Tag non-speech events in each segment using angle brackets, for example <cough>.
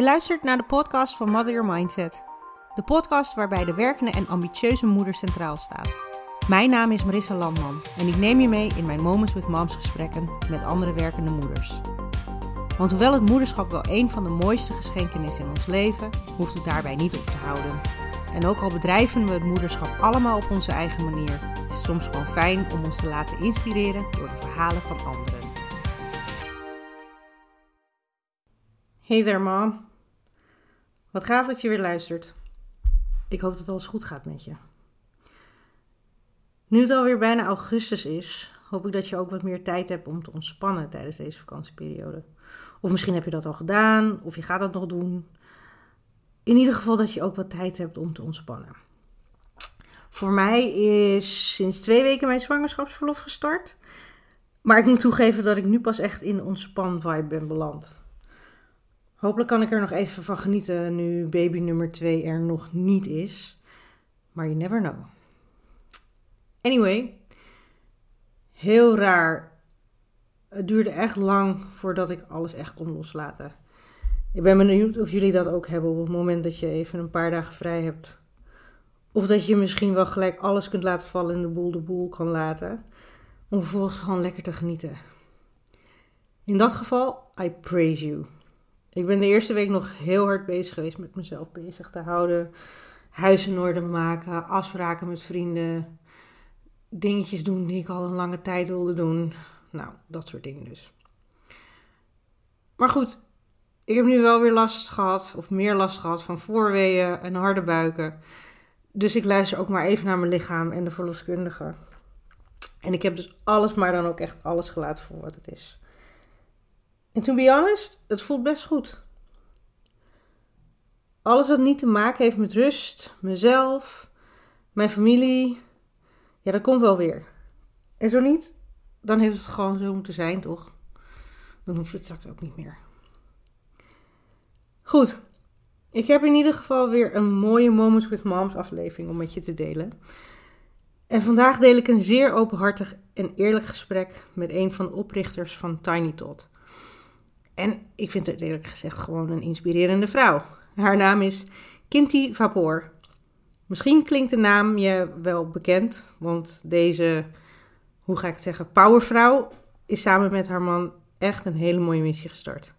Je luistert naar de podcast van Mother Your Mindset. De podcast waarbij de werkende en ambitieuze moeder centraal staat. Mijn naam is Marissa Landman en ik neem je mee in mijn Moments with Moms gesprekken met andere werkende moeders. Want hoewel het moederschap wel een van de mooiste geschenken is in ons leven, hoeft het daarbij niet op te houden. En ook al bedrijven we het moederschap allemaal op onze eigen manier, is het soms gewoon fijn om ons te laten inspireren door de verhalen van anderen. Hey there mom. Wat gaaf dat je weer luistert. Ik hoop dat alles goed gaat met je. Nu het alweer bijna augustus is, hoop ik dat je ook wat meer tijd hebt om te ontspannen tijdens deze vakantieperiode. Of misschien heb je dat al gedaan, of je gaat dat nog doen. In ieder geval dat je ook wat tijd hebt om te ontspannen. Voor mij is sinds twee weken mijn zwangerschapsverlof gestart. Maar ik moet toegeven dat ik nu pas echt in ontspan vibe ben beland. Hopelijk kan ik er nog even van genieten nu baby nummer 2 er nog niet is. Maar you never know. Anyway, heel raar. Het duurde echt lang voordat ik alles echt kon loslaten. Ik ben benieuwd of jullie dat ook hebben op het moment dat je even een paar dagen vrij hebt. Of dat je misschien wel gelijk alles kunt laten vallen en de boel de boel kan laten. Om vervolgens gewoon lekker te genieten. In dat geval, I praise you. Ik ben de eerste week nog heel hard bezig geweest met mezelf bezig te houden. Huis in orde maken, afspraken met vrienden. Dingetjes doen die ik al een lange tijd wilde doen. Nou, dat soort dingen dus. Maar goed, ik heb nu wel weer last gehad, of meer last gehad van voorweeën en harde buiken. Dus ik luister ook maar even naar mijn lichaam en de verloskundige. En ik heb dus alles, maar dan ook echt alles gelaten voor wat het is. En to be honest, het voelt best goed. Alles wat niet te maken heeft met rust, mezelf, mijn familie, ja, dat komt wel weer. En zo niet, dan heeft het gewoon zo moeten zijn, toch? Dan hoeft het straks ook niet meer. Goed, ik heb in ieder geval weer een mooie Moments with Moms aflevering om met je te delen. En vandaag deel ik een zeer openhartig en eerlijk gesprek met een van de oprichters van Tiny Tot. En ik vind het eerlijk gezegd gewoon een inspirerende vrouw. Haar naam is Kinti Vapor. Misschien klinkt de naam je wel bekend, want deze, hoe ga ik het zeggen, powervrouw is samen met haar man echt een hele mooie missie gestart.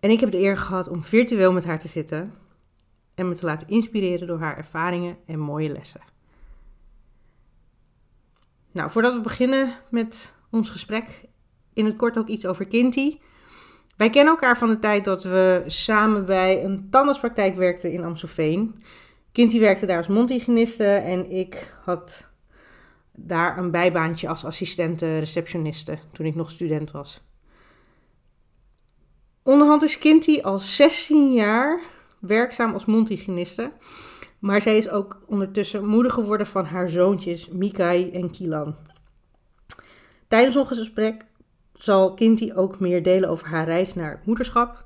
En ik heb de eer gehad om virtueel met haar te zitten en me te laten inspireren door haar ervaringen en mooie lessen. Nou, voordat we beginnen met ons gesprek, in het kort ook iets over Kinti. Wij kennen elkaar van de tijd dat we samen bij een tandartspraktijk werkten in Amstelveen. Kinti werkte daar als mondhygiëniste en ik had daar een bijbaantje als assistente receptioniste toen ik nog student was. Onderhand is Kinti al 16 jaar werkzaam als mondhygiëniste. Maar zij is ook ondertussen moeder geworden van haar zoontjes Mikai en Kilan. Tijdens ons gesprek zal Kinti ook meer delen over haar reis naar het moederschap.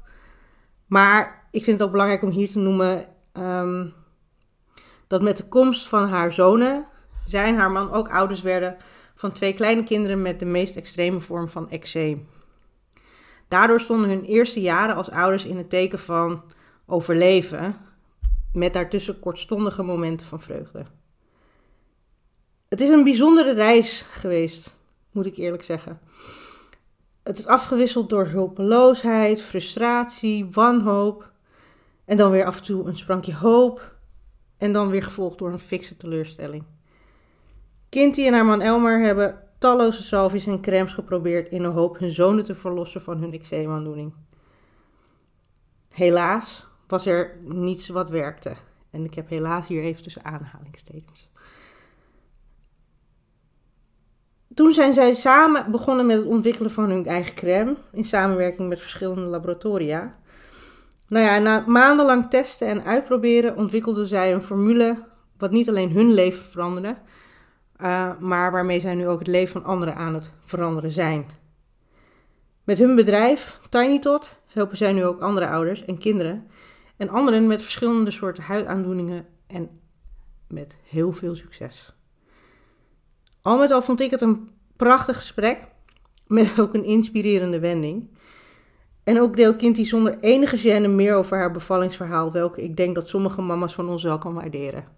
Maar ik vind het ook belangrijk om hier te noemen ehm, dat met de komst van haar zonen, zij en haar man ook ouders werden van twee kleine kinderen met de meest extreme vorm van eczeem. Daardoor stonden hun eerste jaren als ouders in het teken van overleven, met daartussen kortstondige momenten van vreugde. Het is een bijzondere reis geweest, moet ik eerlijk zeggen. Het is afgewisseld door hulpeloosheid, frustratie, wanhoop. En dan weer af en toe een sprankje hoop. En dan weer gevolgd door een fikse teleurstelling. Kinty en haar man Elmer hebben talloze salvies en crèmes geprobeerd in de hoop hun zonen te verlossen van hun eczeemaandoening. Helaas was er niets wat werkte. En ik heb helaas hier even tussen aanhalingstekens. Toen zijn zij samen begonnen met het ontwikkelen van hun eigen crème in samenwerking met verschillende laboratoria. Nou ja, na maandenlang testen en uitproberen ontwikkelden zij een formule wat niet alleen hun leven veranderde, uh, maar waarmee zij nu ook het leven van anderen aan het veranderen zijn. Met hun bedrijf TinyTot helpen zij nu ook andere ouders en kinderen en anderen met verschillende soorten huidaandoeningen en met heel veel succes. Al met al vond ik het een prachtig gesprek met ook een inspirerende wending. En ook deelt Kinty zonder enige gêne meer over haar bevallingsverhaal, welke ik denk dat sommige mama's van ons wel kan waarderen.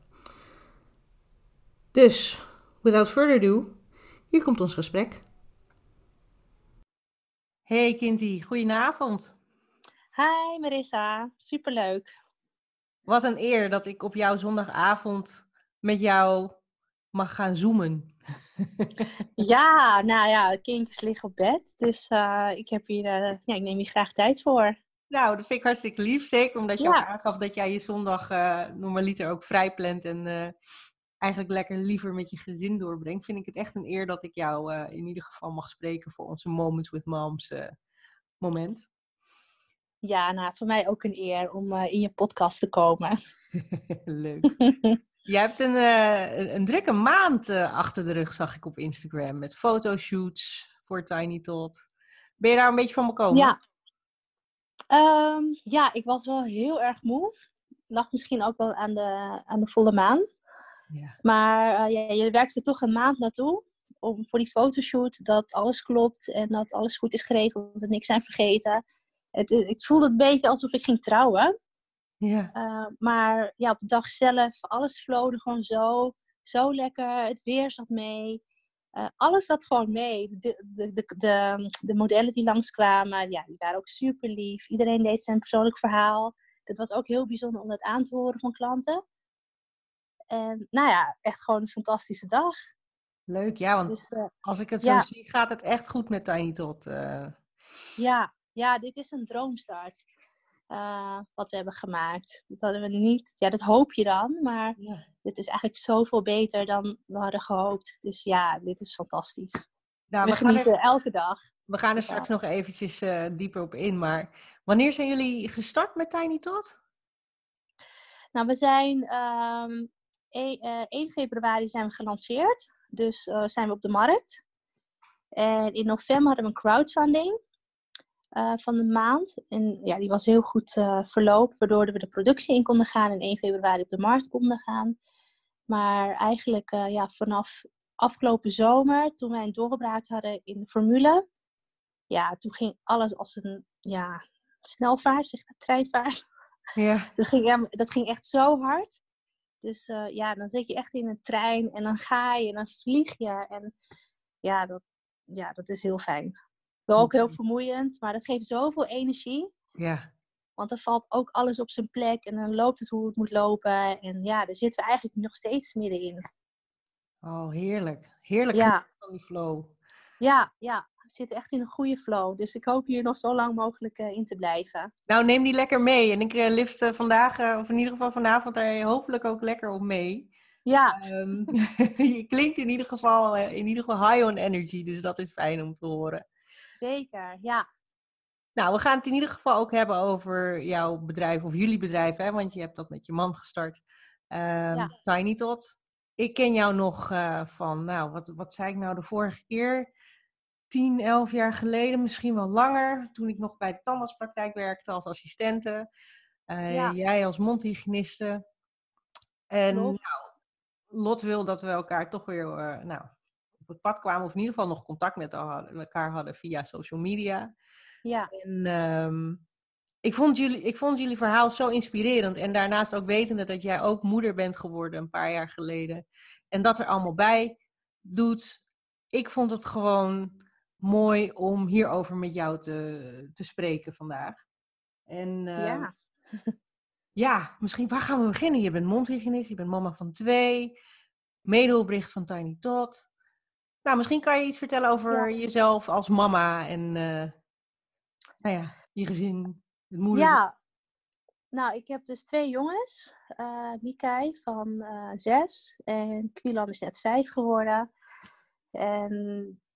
Dus, without further ado, hier komt ons gesprek. Hey Kinty, goedenavond. Hi Marissa, superleuk. Wat een eer dat ik op jouw zondagavond met jou mag gaan zoomen. ja, nou ja, kindjes liggen op bed, dus uh, ik, heb hier, uh, ja, ik neem hier graag tijd voor. Nou, dat vind ik hartstikke lief. Zeker omdat je ook aangaf dat jij je zondag uh, normaliter ook vrij plant en eigenlijk lekker liever met je gezin doorbrengt. Vind ik het echt een eer dat ik jou in ieder geval mag spreken voor onze Moments with Moms moment. Ja, nou, voor mij ook een eer om in je podcast te komen. <laughs> Leuk. <laughs> Jij hebt een, uh, een, drukke maand uh, achter de rug, zag ik op Instagram, met fotoshoots voor Tiny Tot. Ben je daar een beetje van bekomen? Ja. Um, ja, ik was wel heel erg moe. Lag misschien ook wel aan de, aan de volle maan. Ja. Maar uh, ja, je werkt er toch een maand naartoe om voor die fotoshoot dat alles klopt en dat alles goed is geregeld en niks zijn vergeten. Het, het voelde een beetje alsof ik ging trouwen. Ja. Uh, maar ja, op de dag zelf, alles vloog gewoon zo, zo lekker. Het weer zat mee. Uh, alles zat gewoon mee. De, de, de, de, de modellen die langskwamen, ja, die waren ook super lief. Iedereen deed zijn persoonlijk verhaal. Het was ook heel bijzonder om dat aan te horen van klanten. En nou ja, echt gewoon een fantastische dag. Leuk, ja, want dus, uh, als ik het zo ja. zie, gaat het echt goed met Tiny Tot. Ja, ja, dit is een droomstart. Uh, wat we hebben gemaakt. Dat hadden we niet, ja, dat hoop je dan, maar ja. dit is eigenlijk zoveel beter dan we hadden gehoopt. Dus ja, dit is fantastisch. Nou, we, we genieten elke dag. We gaan er straks nog eventjes uh, dieper op in, maar wanneer zijn jullie gestart met Tiny Tot? Nou, we zijn um, 1, uh, 1, februari zijn we gelanceerd, dus zijn we op de markt. En in november hadden we een crowdfunding. Uh, van de maand. En ja, die was heel goed uh, verlopen, waardoor we de productie in konden gaan en 1 februari op de markt konden gaan. Maar eigenlijk uh, ja, vanaf afgelopen zomer, toen wij een doorbraak hadden in de formule, ja, toen ging alles als een ja, snelvaart, zeg maar, treinvaart. Ja. <laughs> Dat, ging, dat ging echt zo hard. Dus ja, dan zit je echt in een trein en dan ga je en dan vlieg je. En ja, dat, ja, dat is heel fijn. Wel ook heel vermoeiend, maar dat geeft zoveel energie. Ja. Want dan valt ook alles op zijn plek en dan loopt het hoe het moet lopen. En ja, daar zitten we eigenlijk nog steeds middenin. Oh, heerlijk. Heerlijk ja. van die flow. Ja, ja. We zitten echt in een goede flow. Dus ik hoop hier nog zo lang mogelijk uh, in te blijven. Nou, neem die lekker mee. En ik uh, lift uh, vandaag, of in ieder geval vanavond, daar hopelijk ook lekker op mee. Ja. Um, <laughs> je klinkt in ieder, geval, in ieder geval high on energy. Dus dat is fijn om te horen. Zeker, ja. Nou, we gaan het in ieder geval ook hebben over jouw bedrijf of jullie bedrijf, hè? want je hebt dat met je man gestart. Um, Tiny Tot. Ik ken jou nog uh, van, nou, wat, wat zei ik nou de vorige keer? 10, 11 jaar geleden, misschien wel langer, toen ik nog bij de tandartspraktijk werkte als assistente. Uh, ja. Jij als mondhygiëniste. En nou, Lot wil dat we elkaar toch weer uh, nou, op het pad kwamen, of in ieder geval nog contact met elkaar hadden via social media. Ja. En um, ik, vond jullie, ik vond jullie verhaal zo inspirerend. En daarnaast ook wetende dat jij ook moeder bent geworden een paar jaar geleden. En dat er allemaal bij doet. Ik vond het gewoon mooi om hierover met jou te, te spreken vandaag. En uh, ja. <laughs> ja, misschien waar gaan we beginnen? Je bent mondhygiënist, je bent mama van twee, medehulpbericht van Tiny Tot. Nou, misschien kan je iets vertellen over jezelf als mama en uh, nou ja, je gezin, het moeder. Ja, nou, ik heb dus twee jongens. Uh, Mikai van uh, zes en Quilan is net vijf geworden. En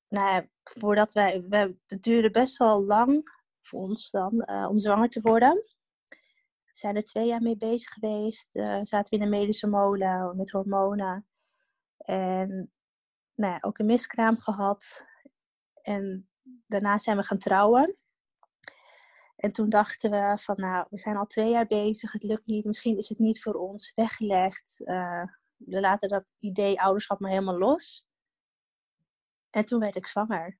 nou ja, voordat wij, we, het duurde best wel lang voor ons dan uh, om zwanger te worden. We zijn er twee jaar mee bezig geweest. zaten we in een medische molen met hormonen. En nou ja, ook een miskraam gehad. En daarna zijn we gaan trouwen. En toen dachten we van, nou, we zijn al twee jaar bezig, het lukt niet, misschien is het niet voor ons weggelegd. Uh, we laten dat idee ouderschap maar helemaal los. En toen werd ik zwanger.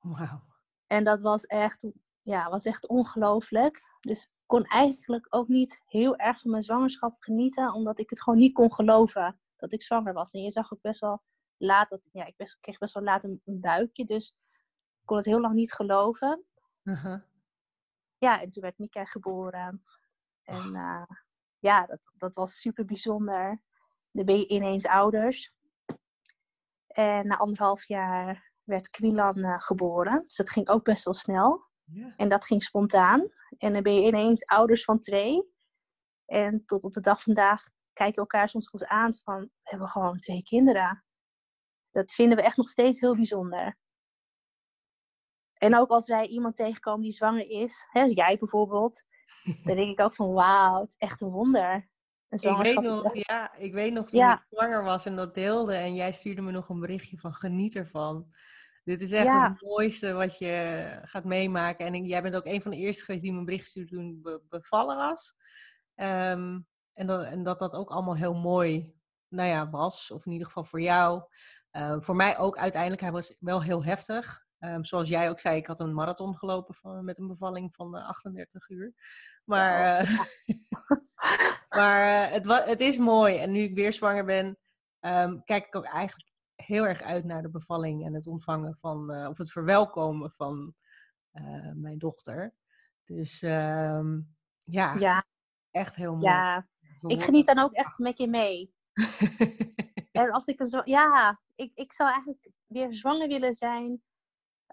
Wauw. En dat was echt ja, was echt ongelooflijk. Dus ik kon eigenlijk ook niet heel erg van mijn zwangerschap genieten, omdat ik het gewoon niet kon geloven dat ik zwanger was. En je zag ook best wel laat dat, ja, ik best, kreeg best wel laat een, buikje, dus ik kon het heel lang niet geloven. Ja, en toen werd Mika geboren. En uh, ja, dat, dat was super bijzonder. Dan ben je ineens ouders. En na anderhalf jaar werd Quilan uh, geboren. Dus dat ging ook best wel snel. En dat ging spontaan. En dan ben je ineens ouders van twee. En tot op de dag vandaag kijken elkaar soms eens aan van... we hebben gewoon twee kinderen. Dat vinden we echt nog steeds heel bijzonder. En ook als wij iemand tegenkomen die zwanger is, hè, jij bijvoorbeeld, <laughs> dan denk ik ook van wauw, het is echt een wonder. ik weet nog, ja, ik weet nog toen ik zwanger was en dat deelde en jij stuurde me nog een berichtje van geniet ervan. Dit is echt het mooiste wat je gaat meemaken. En jij bent ook een van de eerste geweest die me een bericht stuurde toen bevallen was. Ehm, en, dat, en dat dat ook allemaal heel mooi nou ja, was. Of in ieder geval voor jou. Ehm, voor mij ook uiteindelijk. Hij was wel heel heftig. Um, zoals jij ook zei, ik had een marathon gelopen van, met een bevalling van 38 eh, uur. Maar, uh, <laughs> <laughs> maar uh, het, het is mooi. En nu ik weer zwanger ben, um, kijk ik ook eigenlijk heel erg uit naar de bevalling en het ontvangen van, of het verwelkomen van mijn dochter. Dus um, ja, ja, echt heel mooi. Ja, ik geniet dan ook echt met je mee. <laughs> en als ik een zo, ja, ik, ik zou eigenlijk weer zwanger willen zijn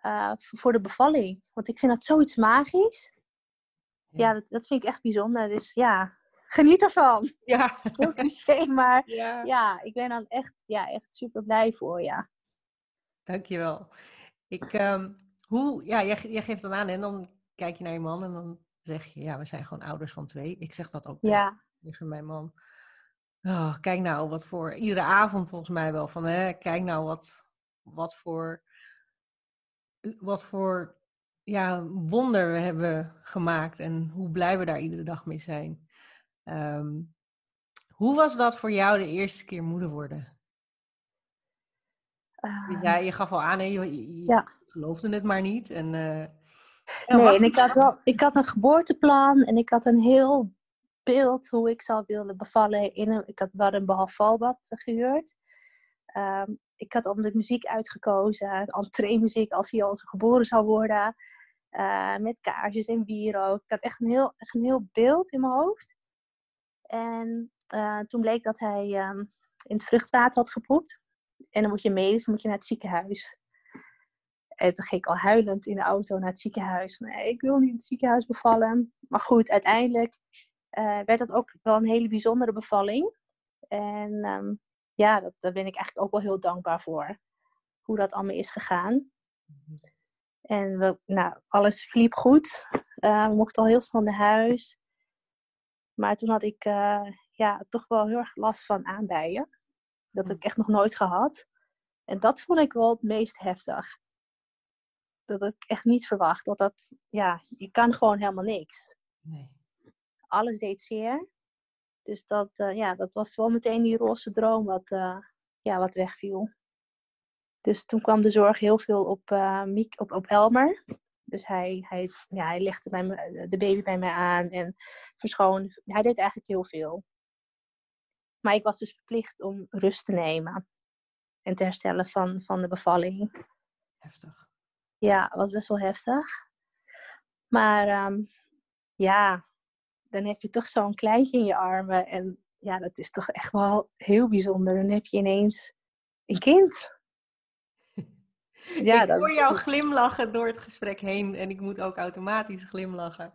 uh, voor de bevalling. Want ik vind dat zoiets magisch. Ja, dat, dat vind ik echt bijzonder. Dus ja, geniet ervan. Ja. <laughs> Heel cliché, maar ja. ja, ik ben dan echt, ja, echt super blij voor, ja. Dankjewel. Ik, um, hoe, ja, jij, jij geeft dan aan en dan kijk je naar je man en dan zeg je, ja, we zijn gewoon ouders van twee. Ik zeg dat ook ja. tegen mijn man. Oh, kijk nou wat voor, iedere avond volgens mij wel, van hè, kijk nou wat, wat voor wat voor ja, wonder we hebben gemaakt en hoe blij we daar iedere dag mee zijn. Ehm, hoe was dat voor jou de eerste keer moeder worden? Uh, ja, je gaf al aan, je, je, ja. geloofde het maar niet. En, uh, nee, en ik had, wel, ik had een geboorteplan en ik had een heel beeld hoe ik zou willen bevallen. In een, ik had wel een behalvalbad gehuurd. Um, ik had al de muziek uitgekozen, entree-muziek als hij al geboren zou worden. Uh, met kaarsjes en wierook. Ik had echt een heel, echt een heel beeld in mijn hoofd. En uh, toen bleek dat hij um, in het vruchtwater had gepoept. En dan moet je medisch, dan moet je naar het ziekenhuis. En toen ging ik al huilend in de auto naar het ziekenhuis. Nee, ik wil niet in het ziekenhuis bevallen. Maar goed, uiteindelijk uh, werd dat ook wel een hele bijzondere bevalling. En um, ja, dat, daar ben ik eigenlijk ook wel heel dankbaar voor. Hoe dat allemaal is gegaan. Mhm. En we, nou, alles verliep goed. Uh, we mochten al heel snel naar huis. Maar toen had ik uh, ja, toch wel heel erg last van aanbijen. Dat heb ik echt nog nooit gehad. En dat vond ik wel het meest heftig. Dat ik echt niet verwacht. Dat dat, ja, je kan gewoon helemaal niks. Nee. Alles deed zeer. Dus dat, uh, ja, dat was wel meteen die roze droom wat, uh, ja, wat wegviel. Dus toen kwam de zorg heel veel op, uh, Miek, op, op Elmer. Dus hij, hij, ja, hij legde bij me, de baby bij mij aan en verschoon. Hij deed eigenlijk heel veel. Maar ik was dus verplicht om rust te nemen. En te herstellen van, van de bevalling. Heftig. Ja, was best wel heftig. Maar um, ja, dan heb je toch zo'n kleintje in je armen. En ja, dat is toch echt wel heel bijzonder. Dan heb je ineens een kind. <laughs> Ja, ik hoor jou glimlachen door het gesprek heen en ik moet ook automatisch glimlachen.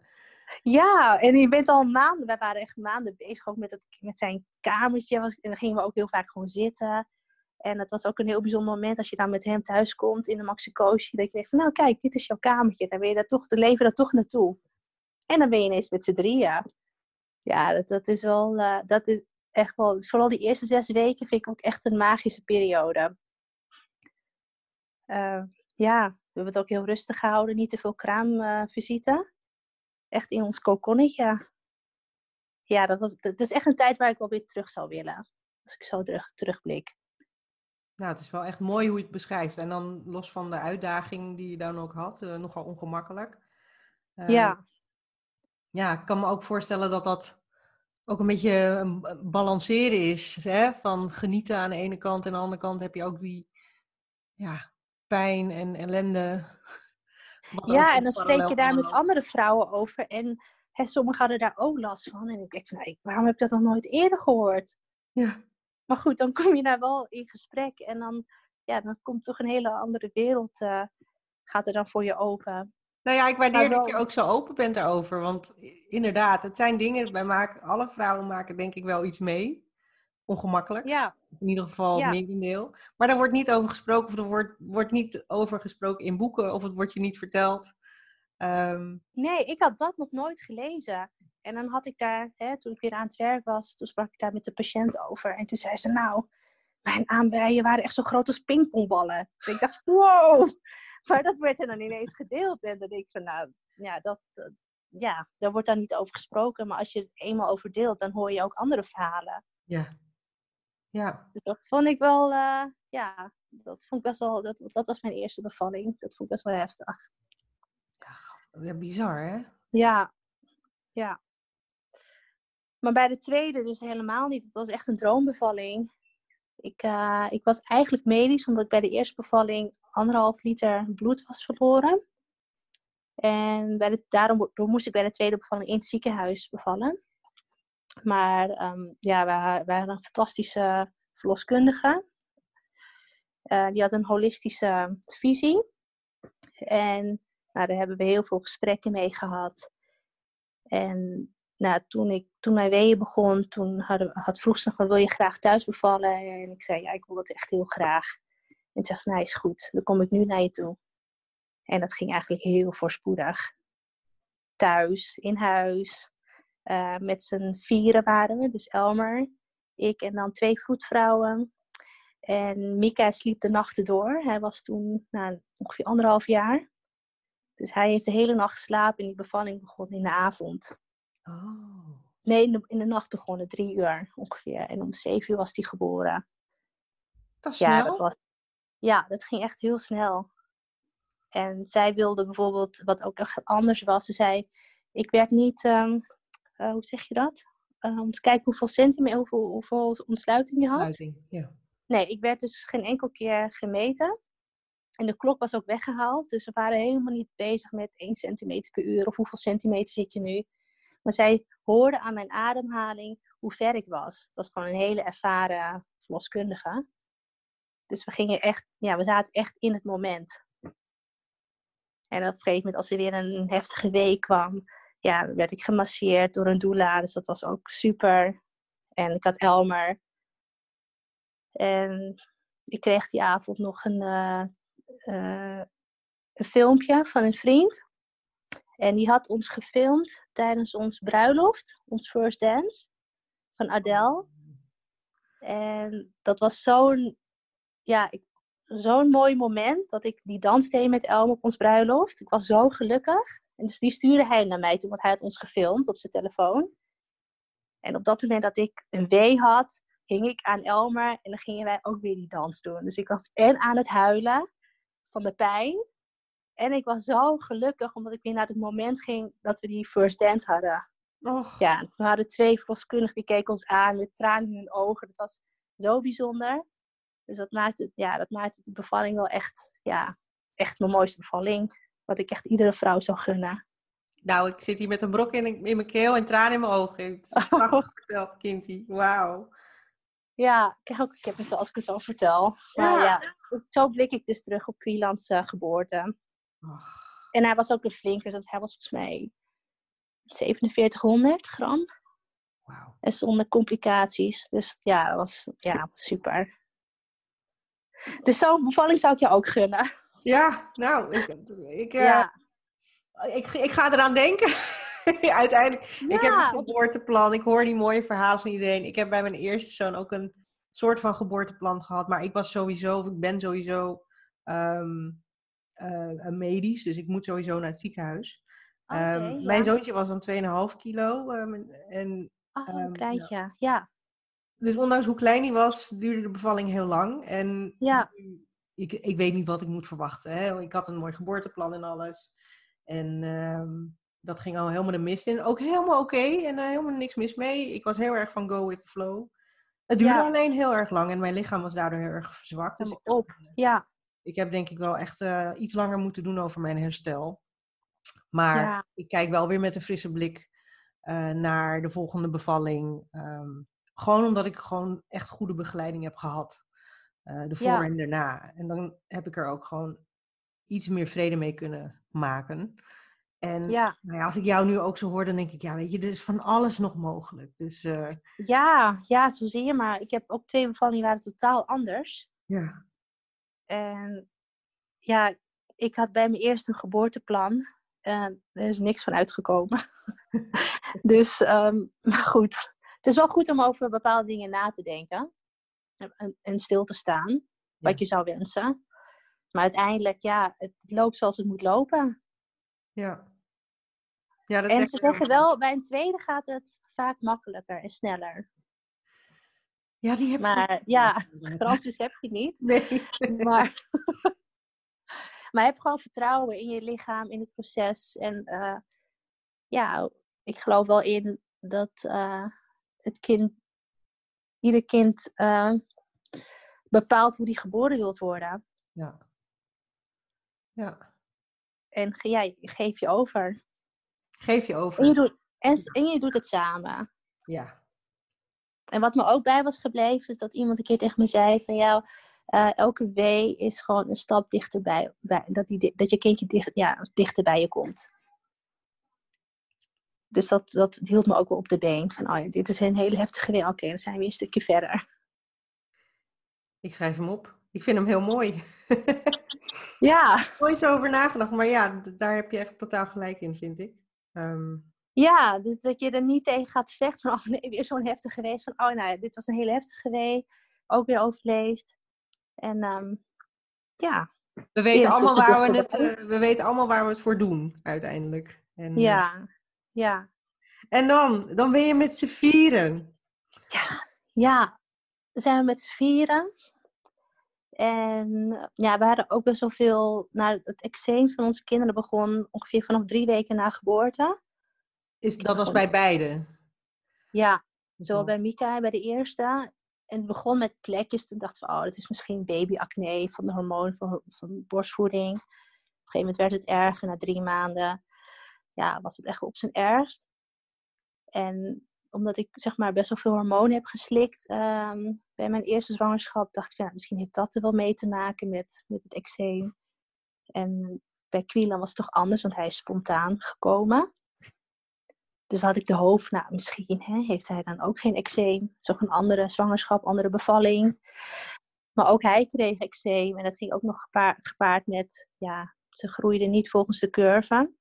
Ja, en je bent al maanden, wij waren echt maanden bezig ook met, het, met zijn kamertje. en dan gingen we ook heel vaak gewoon zitten. En het was ook een heel bijzonder moment als je dan met hem thuis komt in de Maxicoosje. Dat je denkt van, nou kijk, dit is jouw kamertje. Dan ben je daar toch, de leven daar toch naartoe. En dan ben je ineens met z'n drieën. Ja, dat, dat is wel, uh, dat is echt wel, vooral die eerste zes weken vind ik ook echt een magische periode. Uh, ja, we hebben het ook heel rustig gehouden, niet te veel kraamvisite. Echt in ons kokonnetje. Ja, dat, was, dat is echt een tijd waar ik wel weer terug zou willen. Als ik zo terug, terugblik. Nou, het is wel echt mooi hoe je het beschrijft. En dan los van de uitdaging die je dan ook had, uh, nogal ongemakkelijk. Eh, ja. Ja, ik kan me ook voorstellen dat dat ook een beetje een balanceren is. Hè? Van genieten aan de ene kant en aan de andere kant heb je ook die ja, pijn en ellende. <laughs> Ja, en dan spreek je daar met andere vrouwen over. En hè, sommigen hadden daar ook last van. En ik denk van, nee, waarom heb ik dat nog nooit eerder gehoord? Ja, Maar goed, dan kom je daar wel in gesprek. En dan, ja, dan komt toch een hele andere wereld, eh, gaat er dan voor je open. Nou ja, ik waardeer dat je ook zo open bent daarover. Want inderdaad, het zijn dingen, wij maken, alle vrouwen maken denk ik wel iets mee. Ongemakkelijks. Ja. In ieder geval Ja. merendeel. Maar daar wordt niet over gesproken of er wordt, wordt niet over gesproken in boeken of het wordt je niet verteld. Ehm, Nee, ik had dat nog nooit gelezen. En dan had ik daar, hè, toen ik weer aan het werk was, toen sprak ik daar met de patiënt over. En toen zei ze, nou, mijn aanbijen waren echt zo groot als pingpongballen. Ik dacht, wow! <laughs> Maar dat werd er dan ineens gedeeld. En dan denk ik van, nou, ja, dat, dat- ja, daar wordt dan niet over gesproken. Maar als je er eenmaal over deelt, dan hoor je ook andere verhalen. ja. Ja. Dus dat vond ik wel, eh, ja, dat vond ik best wel, dat, dat was mijn eerste bevalling. Dat vond ik best wel heftig. ja, bizar hè? Ja, ja. Maar bij de tweede dus helemaal niet. Het was echt een droombevalling. Ik, eh, ik was eigenlijk medisch, omdat ik bij de eerste bevalling anderhalf liter bloed was verloren. En daarom mo- moest ik bij de tweede bevalling in het ziekenhuis bevallen. Maar ehm, ja, wij, wij hadden een fantastische verloskundige. Eh, die had een holistische visie. En nou, daar hebben we heel veel gesprekken mee gehad. En nou, toen, ik, toen mijn weeën begon, toen hadden, had vroeg ze "Wat wil je graag thuis bevallen? En ik zei, ja, ik wil dat echt heel graag. En toen zei ze, nou is goed, dan kom ik nu naar je toe. En dat ging eigenlijk heel voorspoedig. Thuis, in huis. eh, met z'n vieren waren we, dus Elmer, ik en dan twee vroedvrouwen. En Mika sliep de nachten door. Hij was toen nou, ongeveer anderhalf jaar. Dus hij heeft de hele nacht geslapen en die bevalling begon in de avond. Oh. Nee, in de, in de nacht begonnen, drie uur ongeveer. En om zeven uur was hij geboren. Dat is Ja snel. dat, was, ja, dat ging echt heel snel. En zij wilde bijvoorbeeld, wat ook echt anders was, ze zei, ik werd niet, ehm, eh, hoe zeg je dat? Eh, om te kijken hoeveel centimeter, hoeveel, hoeveel ontsluiting je had. Ja. Nee, ik werd dus geen enkel keer gemeten. En de klok was ook weggehaald. Dus we waren helemaal niet bezig met 1 centimeter per uur of hoeveel centimeter zit je nu. Maar zij hoorde aan mijn ademhaling hoe ver ik was. Het was gewoon een hele ervaren verloskundige. Dus we gingen echt, ja, we zaten echt in het moment. En op een gegeven moment, als er weer een heftige week kwam, ja, werd ik gemasseerd door een doula. Dus dat was ook super. En ik had Elmer. En ik kreeg die avond nog een, eh, eh, een filmpje van een vriend. En die had ons gefilmd tijdens ons bruiloft, ons first dance, van Adele. En dat was zo'n, ja, zo'n mooi moment dat ik die dans deed met Elm op ons bruiloft. Ik was zo gelukkig. En dus die stuurde hij naar mij toe, want hij had ons gefilmd op zijn telefoon. En op dat moment dat ik een wee had, hing ik aan Elmer en dan gingen wij ook weer die dans doen. Dus ik was en aan het huilen van de pijn. En ik was zo gelukkig omdat ik weer naar het moment ging dat we die first dance hadden. Och, Ja, en toen hadden twee verloskundigen die keken ons aan met tranen in hun ogen. Dat was zo bijzonder. Dus dat maakte, ja, dat maakte de bevalling wel echt, ja, echt mijn mooiste bevalling. Wat ik echt iedere vrouw zou gunnen. Nou, ik zit hier met een brok in, in mijn keel en tranen in mijn ogen. Het is <laughs> prachtig verteld, kindie. Wauw. Ja, ik krijg ook kippenvel als ik het zo vertel. Maar Ja. ja, zo blik ik dus terug op Quilans eh, geboorte. Och, En hij was ook een flinker, want hij was volgens mij 4700 gram. Wauw. En zonder complicaties. Dus ja, dat was ja, super. Dus zo'n bevalling zou ik je ook gunnen. Ja, nou, ik, ik, eh, ja. ik, ik ga eraan denken. <laughs> Uiteindelijk. Ik heb een geboorteplan. Ik hoor die mooie verhalen van iedereen. Ik heb bij mijn eerste zoon ook een soort van geboorteplan gehad. Maar ik was sowieso, of ik ben sowieso ehm, eh, een medisch. Dus ik moet sowieso naar het ziekenhuis. Oké, Ehm, ja. Mijn zoontje was dan 2,5 kilo. ehm, en Oh, ehm, een kleintje. Ja. Dus ondanks hoe klein hij was, duurde de bevalling heel lang. En Ja. ik, ik weet niet wat ik moet verwachten. Hè? Ik had een mooi geboorteplan en alles. En ehm, dat ging al helemaal de mist in. Ook helemaal oké en uh, helemaal niks mis mee. Ik was heel erg van go with the flow. Het duurde alleen heel erg lang en mijn lichaam was daardoor heel erg verzwakt. Dus ik, op, ja. Ik heb denk ik wel echt uh, iets langer moeten doen over mijn herstel. Maar ja. ik kijk wel weer met een frisse blik uh, naar de volgende bevalling. Um, gewoon omdat ik gewoon echt goede begeleiding heb gehad. Uh, de voor ja. en daarna. En dan heb ik er ook gewoon iets meer vrede mee kunnen maken. En ja. Nou ja, als ik jou nu ook zo hoor, dan denk ik, ja, weet je, er is van alles nog mogelijk. Dus, uh... Ja, ja, zo zie je. Maar ik heb ook twee bevallingen waren totaal anders. Ja. En ja, ik had bij mijn eerste geboorteplan. En er is niks van uitgekomen. <laughs> dus, um, <laughs> maar goed. Het is wel goed om over bepaalde dingen na te denken. En, en stil te staan. Ja. Wat je zou wensen. Maar uiteindelijk, ja, het loopt zoals het moet lopen. Ja. ja dat en ze zeggen wel, bij een tweede gaat het vaak makkelijker en sneller. Ja, die heb Maar ja, garanties <laughs> heb je niet. Nee. Maar, <laughs> maar heb gewoon vertrouwen in je lichaam, in het proces. En uh, ja, ik geloof wel in dat uh, het kind, ieder kind uh, bepaalt hoe die geboren wilt worden. Ja. Ja. En ja, geef je over. Geef je over. En je doet, en, en je doet het samen. Ja. En wat me ook bij was gebleven, is dat iemand een keer tegen me zei van jou, uh, elke wee is gewoon een stap dichterbij, bij, dat, die, dat je kindje dicht, ja, dichter bij je komt. Dus dat, dat hield me ook wel op de been. Van, oh ja, dit is een hele heftige wee. Oké, dan zijn we een stukje verder. Ik schrijf hem op. Ik vind hem heel mooi. <laughs> ja. Nooit over nagedacht, maar ja, daar heb je echt totaal gelijk in, vind ik. Um... Ja, dus dat je er niet tegen gaat vechten van, <laughs> oh nee, weer zo'n heftige geweest. Van, oh nou, dit was een hele heftige wee. Ook weer overleefd. En um, ja. We weten, allemaal waar we, het, uh, we weten allemaal waar we het voor doen, uiteindelijk. En, ja, uh... ja. En dan, dan ben je met z'n vieren. Ja, ja. Dan zijn we met z'n vieren. En ja, we hadden ook best wel veel. Nou, het eczeem van onze kinderen begon ongeveer vanaf drie weken na geboorte. Is, dat was bij beide? Ja, zowel bij Mika bij de eerste. En het begon met plekjes. Toen dachten we, oh, dat is misschien babyacne van de hormoon van, van borstvoeding. Op een gegeven moment werd het erger. Na drie maanden ja, was het echt op zijn ergst. En omdat ik zeg maar best wel veel hormonen heb geslikt um, bij mijn eerste zwangerschap, dacht ik, ja, misschien heeft dat er wel mee te maken met, met het eczeem. En bij Quilan was het toch anders, want hij is spontaan gekomen. Dus had ik de hoofd, nou misschien hè, heeft hij dan ook geen eczeem. Ook een andere zwangerschap, andere bevalling. Maar ook hij kreeg eczeem en dat ging ook nog gepaard, gepaard met, ja, ze groeide niet volgens de curve.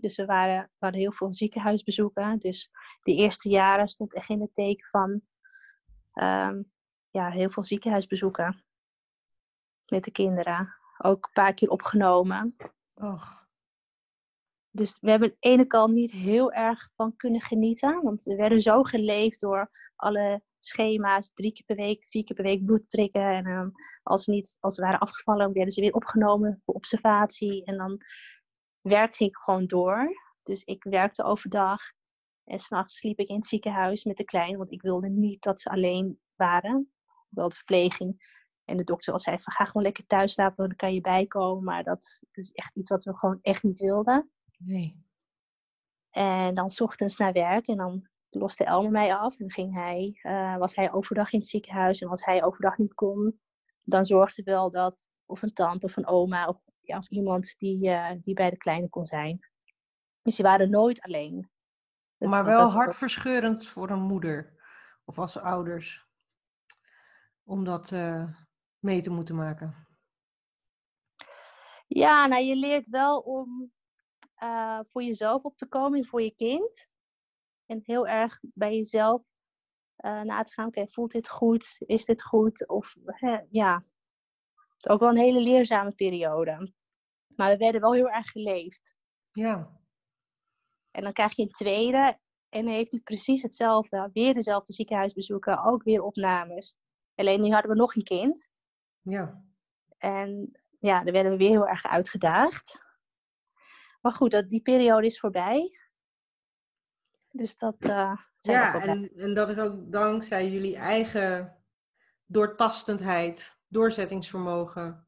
Dus we waren, we hadden heel veel ziekenhuisbezoeken. Dus de eerste jaren stond echt in het teken van um, ja, heel veel ziekenhuisbezoeken met de kinderen. Ook een paar keer opgenomen. Och. Dus we hebben aan de ene kant niet heel erg van kunnen genieten. Want we werden zo geleefd door alle schema's. Drie keer per week, vier keer per week bloed prikken. En um, als, niet, als ze waren afgevallen, werden ze weer opgenomen voor observatie. En dan werkte ik gewoon door. Dus ik werkte overdag. En s'nachts sliep ik in het ziekenhuis met de kleine. Want ik wilde niet dat ze alleen waren. Wel de verpleging. En de dokter al zei van ga gewoon lekker thuis slapen. Dan kan je bijkomen. Maar dat is echt iets wat we gewoon echt niet wilden. Nee. En dan s ochtends naar werk. En dan loste Elmer mij af. En ging hij, uh, was hij overdag in het ziekenhuis. En als hij overdag niet kon. Dan zorgde wel dat of een tante of een oma of ja, of iemand die, uh, die bij de kleine kon zijn. Dus die waren nooit alleen. Dat, maar wel hartverscheurend voor een moeder of als ouders om dat uh, mee te moeten maken. Ja, nou je leert wel om uh, voor jezelf op te komen en voor je kind. En heel erg bij jezelf na te gaan. Oké, okay, voelt dit goed? Is dit goed? Of ja, het is ook wel een hele leerzame periode. Maar we werden wel heel erg geleefd. Ja. En dan krijg je een tweede. En dan heeft hij precies hetzelfde. Weer dezelfde ziekenhuisbezoeken. Ook weer opnames. Alleen nu hadden we nog een kind. Ja. En ja, dan werden we weer heel erg uitgedaagd. Maar goed, dat, die periode is voorbij. Dus dat uh, zijn ja, en, en dat is ook dankzij jullie eigen doortastendheid, doorzettingsvermogen,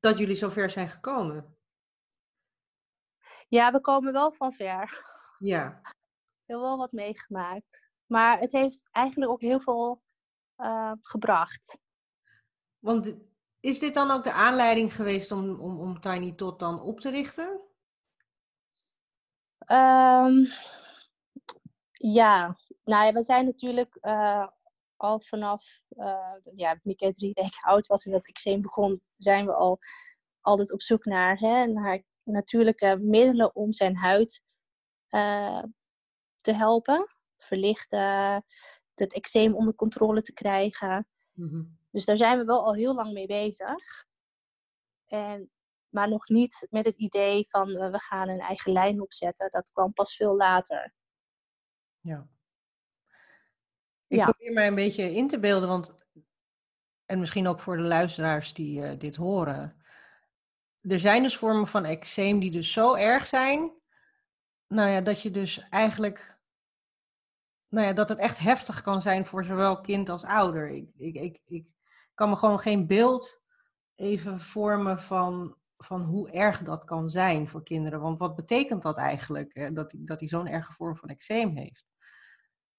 dat jullie zover zijn gekomen. Ja, we komen wel van ver. Ja. We hebben wel wat meegemaakt. Maar het heeft eigenlijk ook heel veel uh, gebracht. Want is dit dan ook de aanleiding geweest om, om, om Tiny Tot dan op te richten? Um, ja, nou ja, we zijn natuurlijk uh, al vanaf, uh, ja, Mika drie weken <laughs> oud was en dat eczeem begon, zijn we al altijd op zoek naar, hè, naar natuurlijke middelen om zijn huid uh, te helpen. Verlichten, het eczeem onder controle te krijgen. Mm Dus daar zijn we wel al heel lang mee bezig. En, maar nog niet met het idee van we gaan een eigen lijn opzetten. Dat kwam pas veel later. Ja. Ik ja. probeer mij een beetje in te beelden, want en misschien ook voor de luisteraars die uh, dit horen. Er zijn dus vormen van eczeem die dus zo erg zijn, nou ja, dat je dus eigenlijk, nou ja, dat het echt heftig kan zijn voor zowel kind als ouder. Ik, ik, ik, ik kan me gewoon geen beeld even vormen van, van hoe erg dat kan zijn voor kinderen. Want wat betekent dat eigenlijk, hè? dat, dat hij zo'n erge vorm van eczeem heeft?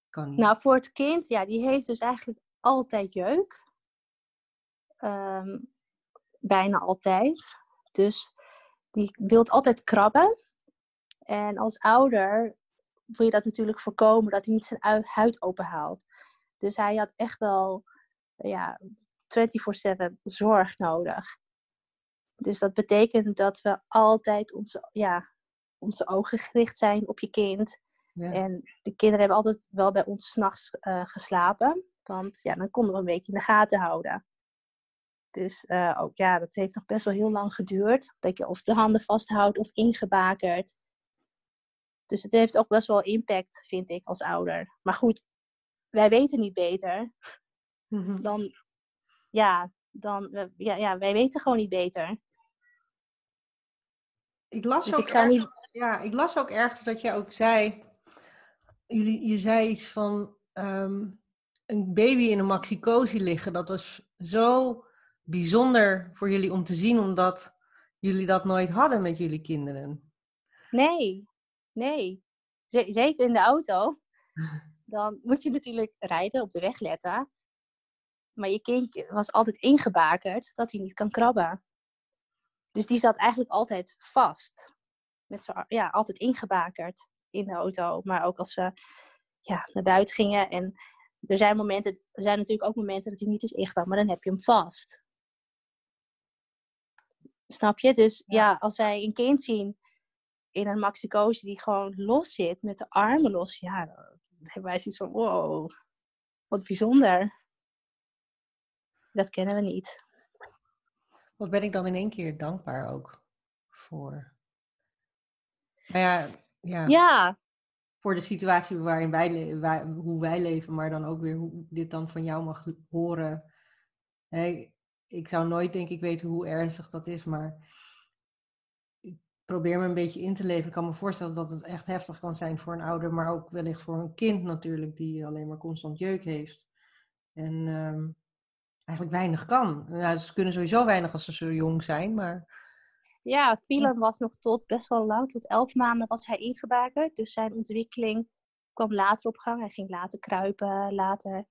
Kan niet. Nou, voor het kind, ja, die heeft dus eigenlijk altijd jeuk. Um, bijna altijd. Dus die wil altijd krabben. En als ouder wil je dat natuurlijk voorkomen dat hij niet zijn huid openhaalt. Dus hij had echt wel ja, 24/7 zorg nodig. Dus dat betekent dat we altijd onze, ja, onze ogen gericht zijn op je kind. En de kinderen hebben altijd wel bij ons s'nachts uh, geslapen. Want ja, dan konden we een beetje in de gaten houden. Dus uh, ook ja, dat heeft nog best wel heel lang geduurd. Dat je of de handen vasthoudt of ingebakerd. Dus het heeft ook best wel impact, vind ik, als ouder. Maar goed, wij weten niet beter. Mhm. Dan, ja, dan, ja, ja, wij weten gewoon niet beter. Ik las, dus ook ik ergens, niet... ja, ik las ook ergens dat je ook zei jullie, je zei iets van ehm, een baby in een maxicosi liggen. Dat was zo bijzonder voor jullie om te zien, omdat jullie dat nooit hadden met jullie kinderen. Nee, nee. zeker in de auto. <laughs> Dan moet je natuurlijk rijden, op de weg letten. Maar je kindje was altijd ingebakerd dat hij niet kan krabben. Dus die zat eigenlijk altijd vast. Met zo, ja, altijd ingebakerd in de auto. Maar ook als we ja, naar buiten gingen. En er zijn, momenten, er zijn natuurlijk ook momenten dat hij niet is ingebouwd, maar dan heb je hem vast. Snap je? Dus ja, als wij een kind zien in een maxicose die gewoon los zit, met de armen los, ja, dan hebben wij zoiets van, wow, wat bijzonder. Dat kennen we niet. Wat ben ik dan in één keer dankbaar ook voor. Nou ja, ja. ja. Voor de situatie waarin wij, hoe wij leven, maar dan ook weer hoe dit dan van jou mag horen. Hey, ik zou nooit denk ik weten hoe ernstig dat is, maar ik probeer me een beetje in te leven. Ik kan me voorstellen dat het echt heftig kan zijn voor een ouder, maar ook wellicht voor een kind natuurlijk, die alleen maar constant jeuk heeft. En um, eigenlijk weinig kan. Nou, ze kunnen sowieso weinig als ze zo jong zijn, maar ja, Pielan was nog tot best wel lang, tot elf maanden was hij ingebakerd. Dus zijn ontwikkeling kwam later op gang. Hij ging later kruipen, later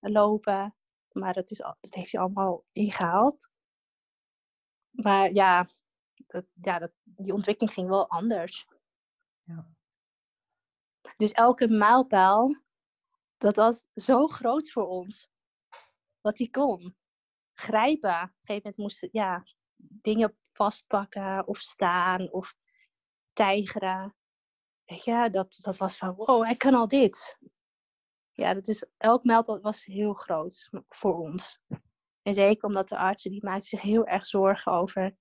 lopen. Maar dat, is, dat heeft hij allemaal ingehaald. Maar ja, dat, ja dat, die ontwikkeling ging wel anders. Ja. Dus elke mijlpaal, dat was zo groot voor ons. Wat hij kon. Grijpen. Op een gegeven moment moest, ja, dingen vastpakken of staan of tijgeren. Weet je, dat, dat was van wow, hij kan al dit. Ja, dat is, elk mijlpaal was heel groot voor ons. En zeker omdat de artsen, die maakten zich heel erg zorgen over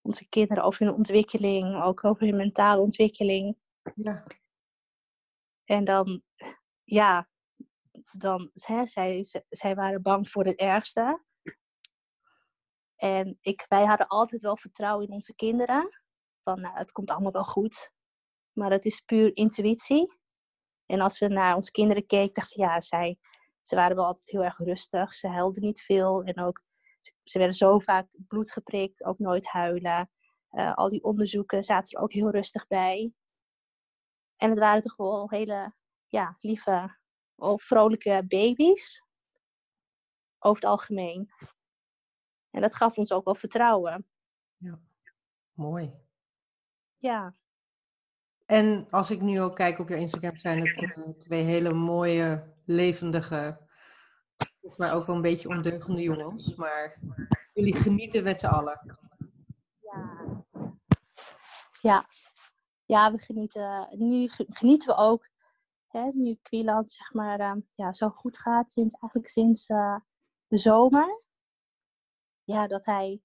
onze kinderen, over hun ontwikkeling, ook over hun mentale ontwikkeling. Ja. En dan, ja, dan, hè, zij, zij waren bang voor het ergste. En ik, wij hadden altijd wel vertrouwen in onze kinderen. van nou, het komt allemaal wel goed. Maar het is puur intuïtie. En als we naar onze kinderen keken, dachten we ja, zij, ze waren wel altijd heel erg rustig. Ze huilden niet veel. En ook, ze werden zo vaak bloed geprikt, ook nooit huilen. Uh, al die onderzoeken zaten er ook heel rustig bij. En het waren toch wel hele ja, lieve, vrolijke baby's. Over het algemeen. En dat gaf ons ook wel vertrouwen. Ja, mooi. Ja. En als ik nu ook kijk op je Instagram, zijn het uh, twee hele mooie, levendige, maar ook wel een beetje ondeugende jongens. Maar jullie genieten met z'n allen. Ja. Ja. Ja, we genieten. Nu genieten we ook. Hè, nu Quieland zeg maar uh, ja, zo goed gaat, sinds, eigenlijk sinds uh, de zomer. Ja, dat hij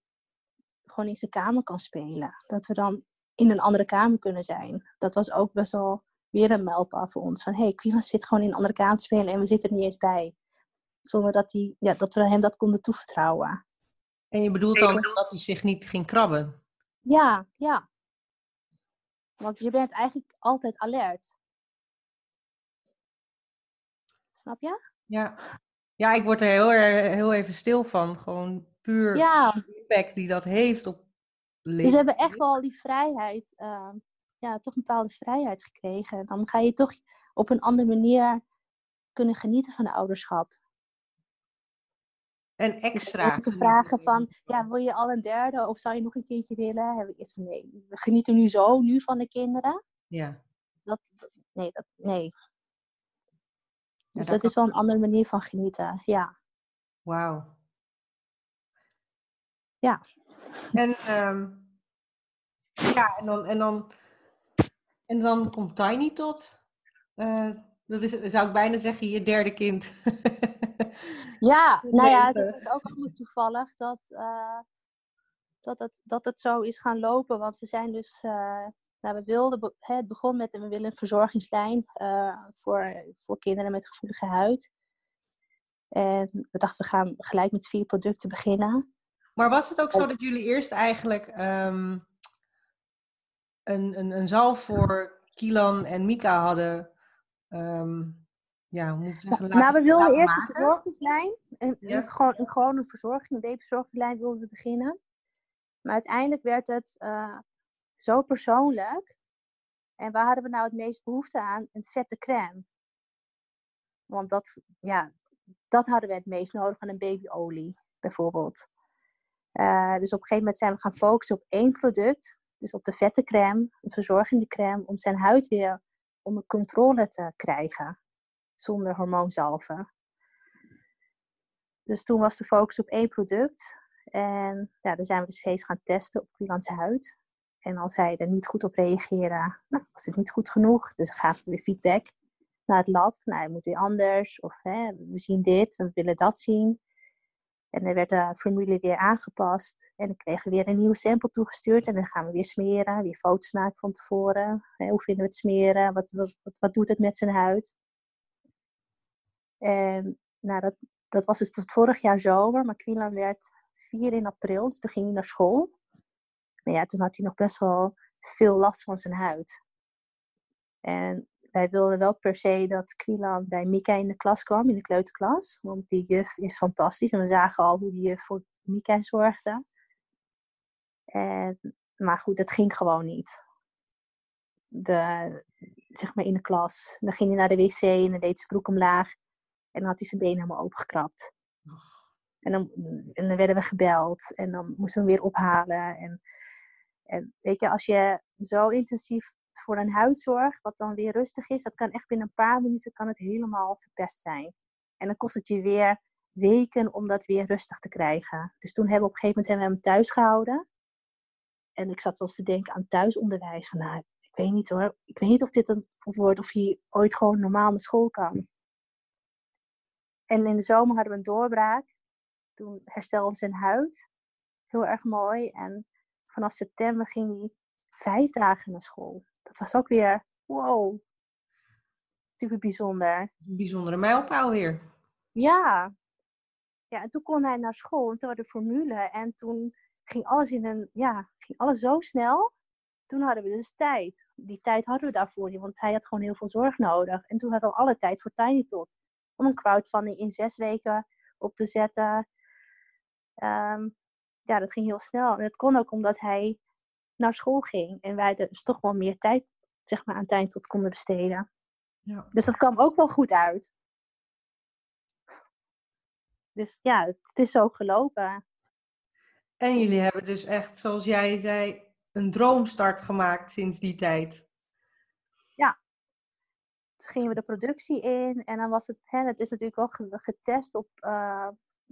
gewoon in zijn kamer kan spelen. Dat we dan in een andere kamer kunnen zijn. Dat was ook best wel weer een mijlpaal voor ons. Van hé, hey, Quila zit gewoon in een andere kamer te spelen en we zitten er niet eens bij. Zonder dat, hij, ja, dat we hem dat konden toevertrouwen. En je bedoelt dan dat hij zich niet ging krabben? Ja, ja. Want je bent eigenlijk altijd alert. Snap je? Ja. Ja, ik word er heel, heel even stil van. Gewoon puur ja. impact die dat heeft op dus we hebben echt wel die vrijheid, uh, ja, toch een bepaalde vrijheid gekregen. Dan ga je toch op een andere manier kunnen genieten van de ouderschap. En dus extra. Dus te vragen van, ja, wil je al een derde of zou je nog een kindje willen? Heb ik eerst van, nee, we genieten nu zo, nu van de kinderen. Ja. Dat, nee, dat, nee. Dus dat, dat is wel een andere manier van genieten, ja. Wauw. Ja. En, um, ja, en, dan, en, dan, en dan komt Tiny tot. Uh, dat is, zou ik bijna zeggen, je derde kind. <laughs> ja, nou ja, het is ook allemaal toevallig dat, uh, dat, het, dat het zo is gaan lopen. Want we zijn dus, uh, nou, we wilden, het begon met, we willen een verzorgingslijn voor, voor kinderen met gevoelige huid. En we dachten, we gaan gelijk met vier producten beginnen. Maar was het ook zo dat jullie eerst eigenlijk um, een, een, een zalf voor Kilan en Mika hadden? Um, ja, hoe moet ik zeggen? nou, we wilden eerst een verzorgingslijn. Een, ja. een, gewoon, een gewone verzorging, een wilden we beginnen. Maar uiteindelijk werd het uh, zo persoonlijk. En waar hadden we nou het meest behoefte aan? Een vette crème. Want dat, ja, dat hadden we het meest nodig aan een babyolie, bijvoorbeeld. Uh, dus op een gegeven moment zijn we gaan focussen op één product. Dus op de vette crème, een verzorgende crème, om zijn huid weer onder controle te krijgen. Zonder hormoonzalven. Dus toen was de focus op één product. En ja, dan zijn we steeds gaan testen op Quilans huid. En als hij er niet goed op reageerde, nou, was het niet goed genoeg. Dus gaven we weer feedback naar het lab. Nou, hij moet weer anders. Of hè, we zien dit, we willen dat zien. En dan werd de formule weer aangepast. En dan kregen we weer een nieuwe sample toegestuurd. En dan gaan we weer smeren, weer foto's maken van tevoren. hoe vinden we het smeren? Wat, wat, wat doet het met zijn huid? En nou, dat, dat was dus tot vorig jaar zomer. Maar Quilan werd 4 in april, dus toen ging hij naar school. Maar ja, toen had hij nog best wel veel last van zijn huid. En wij wilden wel per se dat Quilan bij Mika in de klas kwam, in de kleuterklas. Want die juf is fantastisch. En we zagen al hoe die juf voor Mika zorgde. En, maar goed, dat ging gewoon niet. De, zeg maar in de klas. Dan ging hij naar de wc en dan deed zijn broek omlaag. En dan had hij zijn been helemaal opengekrapt. En dan, en dan werden we gebeld. En dan moesten we hem weer ophalen. En, en weet je, als je zo intensief voor een huidzorg, wat dan weer rustig is, dat kan echt binnen een paar minuten kan het helemaal verpest zijn. En dan kost het je weer weken om dat weer rustig te krijgen. Dus toen hebben we op een gegeven moment hem thuis gehouden. En ik zat zelfs te denken aan thuisonderwijs. Nou, ik weet niet hoor. Ik weet niet of dit een wordt of hij ooit gewoon normaal naar school kan. En in de zomer hadden we een doorbraak. Toen herstelde zijn huid. Heel erg mooi. En vanaf september ging hij vijf dagen naar school dat was ook weer, wow, super bijzonder. Een bijzondere mijlpaal weer. Ja. Ja, en toen kon hij naar school en toen hadden de formule. En toen ging alles in een, ja, ging alles zo snel. toen hadden we dus tijd. Die tijd hadden we daarvoor niet, want hij had gewoon heel veel zorg nodig. En toen hadden we alle tijd voor Tiny Tot. Om een crowdfunding in zes weken op te zetten. Ehm, ja, dat ging heel snel. En het kon ook omdat hij naar school ging. En wij dus toch wel meer tijd zeg maar, aan Tiny Tot konden besteden. Ja. Dus dat kwam ook wel goed uit. Dus ja, het is zo gelopen. En jullie hebben dus echt, zoals jij zei, een droomstart gemaakt sinds die tijd. Ja. Toen gingen we de productie in en dan was het, hè, het is natuurlijk ook getest op uh,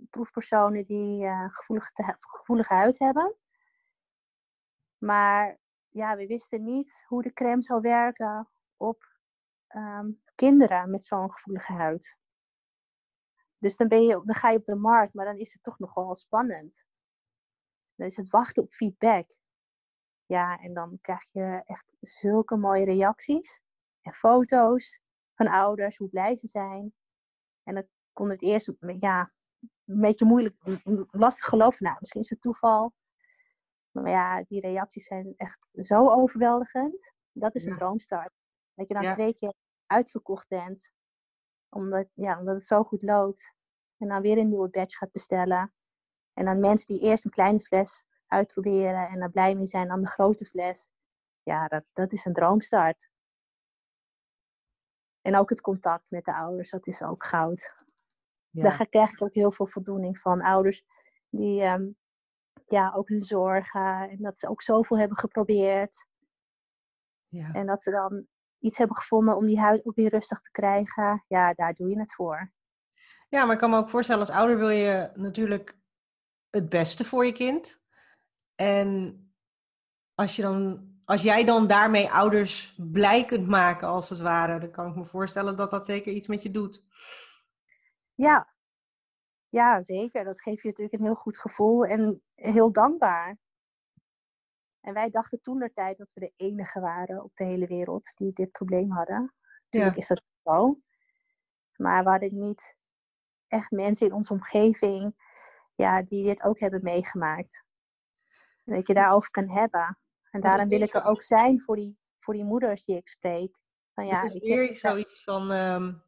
proefpersonen die uh, gevoelige, gevoelige huid hebben. Maar ja, we wisten niet hoe de crème zou werken op ehm, kinderen met zo'n gevoelige huid. Dus dan, ben je, dan ga je op de markt, maar dan is het toch nogal spannend. Dan is het wachten op feedback. Ja, en dan krijg je echt zulke mooie reacties en foto's van ouders, hoe blij ze zijn. En dan kon het eerst ja, een beetje moeilijk, lastig geloven. Nou, misschien is het toeval. Maar ja, die reacties zijn echt zo overweldigend. Dat is een droomstart. Dat je dan twee keer uitverkocht bent. Omdat, ja, omdat het zo goed loopt. En dan weer een nieuwe batch gaat bestellen. En dan mensen die eerst een kleine fles uitproberen en dan blij mee zijn aan de grote fles. Ja, dat, dat is een droomstart. En ook het contact met de ouders, dat is ook goud. Ja. Daar krijg ik ook heel veel voldoening van. Ouders die ehm, ja, ook hun zorgen en dat ze ook zoveel hebben geprobeerd. Ja. En dat ze dan iets hebben gevonden om die huid ook weer rustig te krijgen. Ja, daar doe je het voor. Ja, maar ik kan me ook voorstellen, als ouder wil je natuurlijk het beste voor je kind. En als, je dan, als jij dan daarmee ouders blij kunt maken, als het ware, dan kan ik me voorstellen dat dat zeker iets met je doet. Ja, ja zeker. Dat geeft je natuurlijk een heel goed gevoel en heel dankbaar. En wij dachten toen de tijd dat we de enige waren op de hele wereld die dit probleem hadden. Natuurlijk is dat zo. Maar we hadden niet echt mensen in onze omgeving ja, die dit ook hebben meegemaakt. Dat je daarover kan hebben. En daarom wil ik er ook zijn voor die, voor die moeders die ik spreek. Van, ja, het is weer zoiets van, um,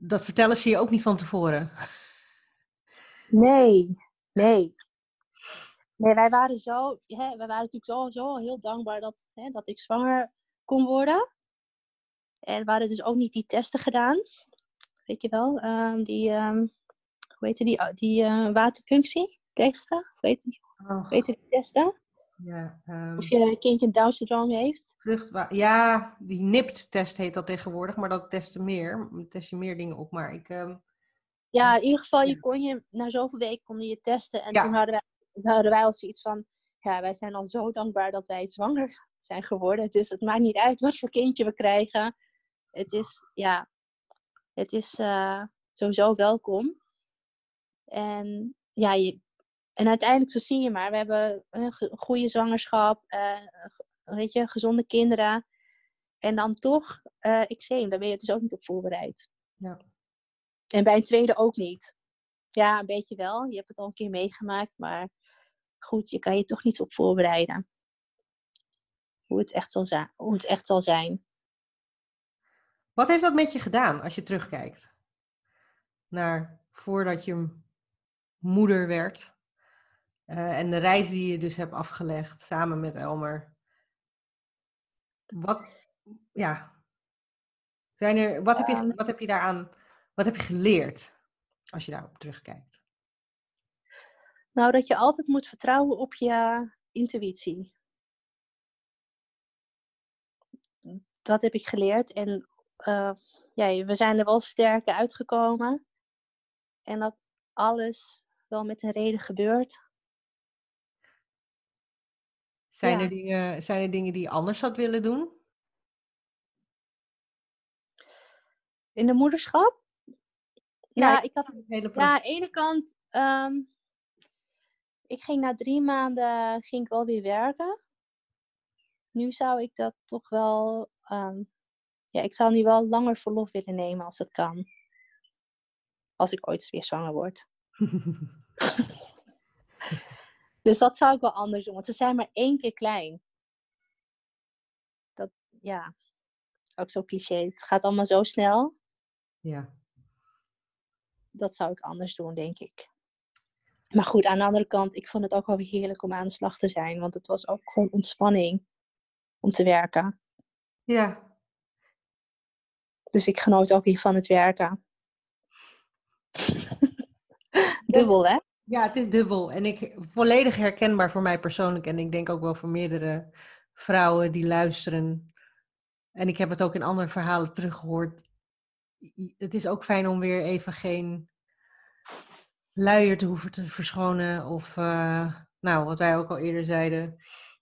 dat vertellen ze je ook niet van tevoren. <laughs> Nee, nee. Nee, wij waren zo, hè, wij waren natuurlijk zo, zo heel dankbaar dat, hè, dat ik zwanger kon worden. En we hadden dus ook niet die testen gedaan. Weet je wel, um, die, um, hoe heet die, die uh, waterpunctie testen? Weet je, Oh. Weet je die testen? Ja, um, of je kindje een Down syndroom heeft? Ja, die NIPT-test heet dat tegenwoordig, maar dat testen meer. Test je meer dingen op, maar ik... Um, ja, in ieder geval, je kon je, na zoveel weken kon je testen. En toen hadden wij, hadden wij al zoiets van, ja, wij zijn al zo dankbaar dat wij zwanger zijn geworden. Dus het maakt niet uit wat voor kindje we krijgen. Het is, ja, het is uh, sowieso welkom. En ja, je, en uiteindelijk, zo zie je maar, we hebben een goede zwangerschap, uh, weet je, gezonde kinderen. En dan toch uh, eczeem, daar ben je dus ook niet op voorbereid. Ja. En bij een tweede ook niet. Ja, een beetje wel. Je hebt het al een keer meegemaakt, maar goed, je kan je toch niet op voorbereiden. Hoe het echt zal zijn. Hoe het echt zal zijn. Wat heeft dat met je gedaan als je terugkijkt? Naar voordat je moeder werd? Uh, en de reis die je dus hebt afgelegd samen met Elmer. Wat, ja, zijn er, wat, heb je, ehm. wat heb je daaraan, wat heb je geleerd als je daarop terugkijkt? Nou, dat je altijd moet vertrouwen op je intuïtie. Dat heb ik geleerd. En uh, ja, we zijn er wel sterker uitgekomen. En dat alles wel met een reden gebeurt. Zijn, er dingen, zijn er dingen die je anders had willen doen? In de moederschap? Ja, ik had het hele Ja, aan de ene kant, um, ik ging na drie maanden ging ik wel weer werken. Nu zou ik dat toch wel, um, ja, ik zou nu wel langer verlof willen nemen als het kan. Als ik ooit weer zwanger word. <laughs> Dus dat zou ik wel anders doen, want ze zijn maar één keer klein. ja, ook zo cliché. Het gaat allemaal zo snel. Ja. Dat zou ik anders doen, denk ik. Maar goed, aan de andere kant, ik vond het ook wel weer heerlijk om aan de slag te zijn. Want het was ook gewoon ontspanning om te werken. Ja. Dus ik genoot ook weer van het werken. <laughs> Dubbel, hè? Ja, het is dubbel. En ik, volledig herkenbaar voor mij persoonlijk. En ik denk ook wel voor meerdere vrouwen die luisteren. En ik heb het ook in andere verhalen teruggehoord. Het is ook fijn om weer even geen luier te hoeven te verschonen. Of, uh, nou, wat wij ook al eerder zeiden,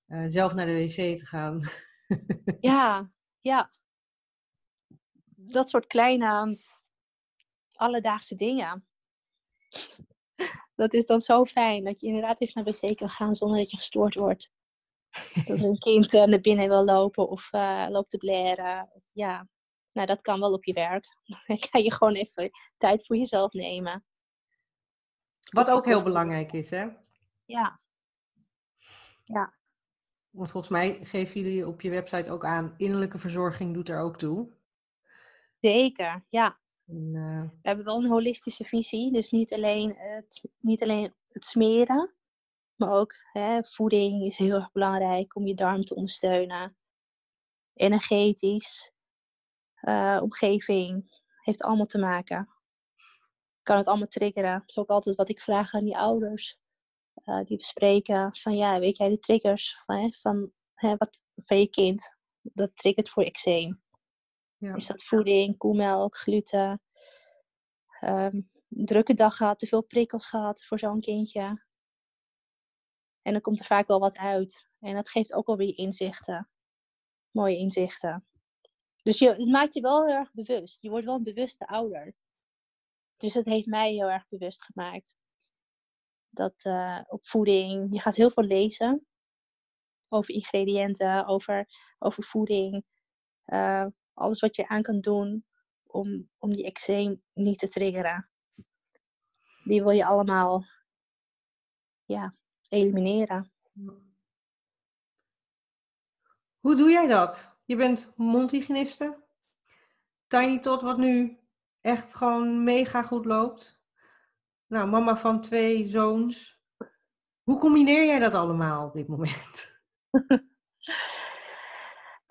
uh, zelf naar de wc te gaan. <laughs> ja, ja. Dat soort kleine alledaagse dingen. Dat is dan zo fijn dat je inderdaad even naar wc kan gaan zonder dat je gestoord wordt. Dat <laughs> een kind uh, naar binnen wil lopen of loopt te blaren. Ja, nou dat kan wel op je werk. <laughs> Dan kan je gewoon even tijd voor jezelf nemen. Wat ook heel belangrijk is, hè? Ja. Ja. Want volgens mij geven jullie op je website ook aan, innerlijke verzorging doet er ook toe. Zeker, ja. En, uh... We hebben wel een holistische visie, dus niet alleen het, niet alleen het smeren, maar ook hè, voeding is heel erg belangrijk om je darm te ondersteunen. Energetisch, uh, omgeving, heeft allemaal te maken kan het allemaal triggeren. Dat is ook altijd wat ik vraag aan die ouders. Uh, die bespreken van ja, weet jij de triggers van, van, hè, wat, van je kind? Dat triggert voor eczeem. Is dat voeding, koemelk, gluten? Um, drukke dag gehad, te veel prikkels gehad voor zo'n kindje. En dan komt er vaak wel wat uit. En dat geeft ook wel weer inzichten. Mooie inzichten. Dus je, het maakt je wel heel erg bewust. Je wordt wel een bewuste ouder. Dus dat heeft mij heel erg bewust gemaakt. Dat uh, op voeding, je gaat heel veel lezen over ingrediënten, over, over voeding. Uh, alles wat je aan kan doen om, om die eczeem niet te triggeren. Die wil je allemaal ja, elimineren. Hoe doe jij dat? Je bent mondhygiëniste. Tiny Tot, wat nu echt gewoon mega goed loopt. Nou, mama van twee zoons. Hoe combineer jij dat allemaal op dit moment? <laughs>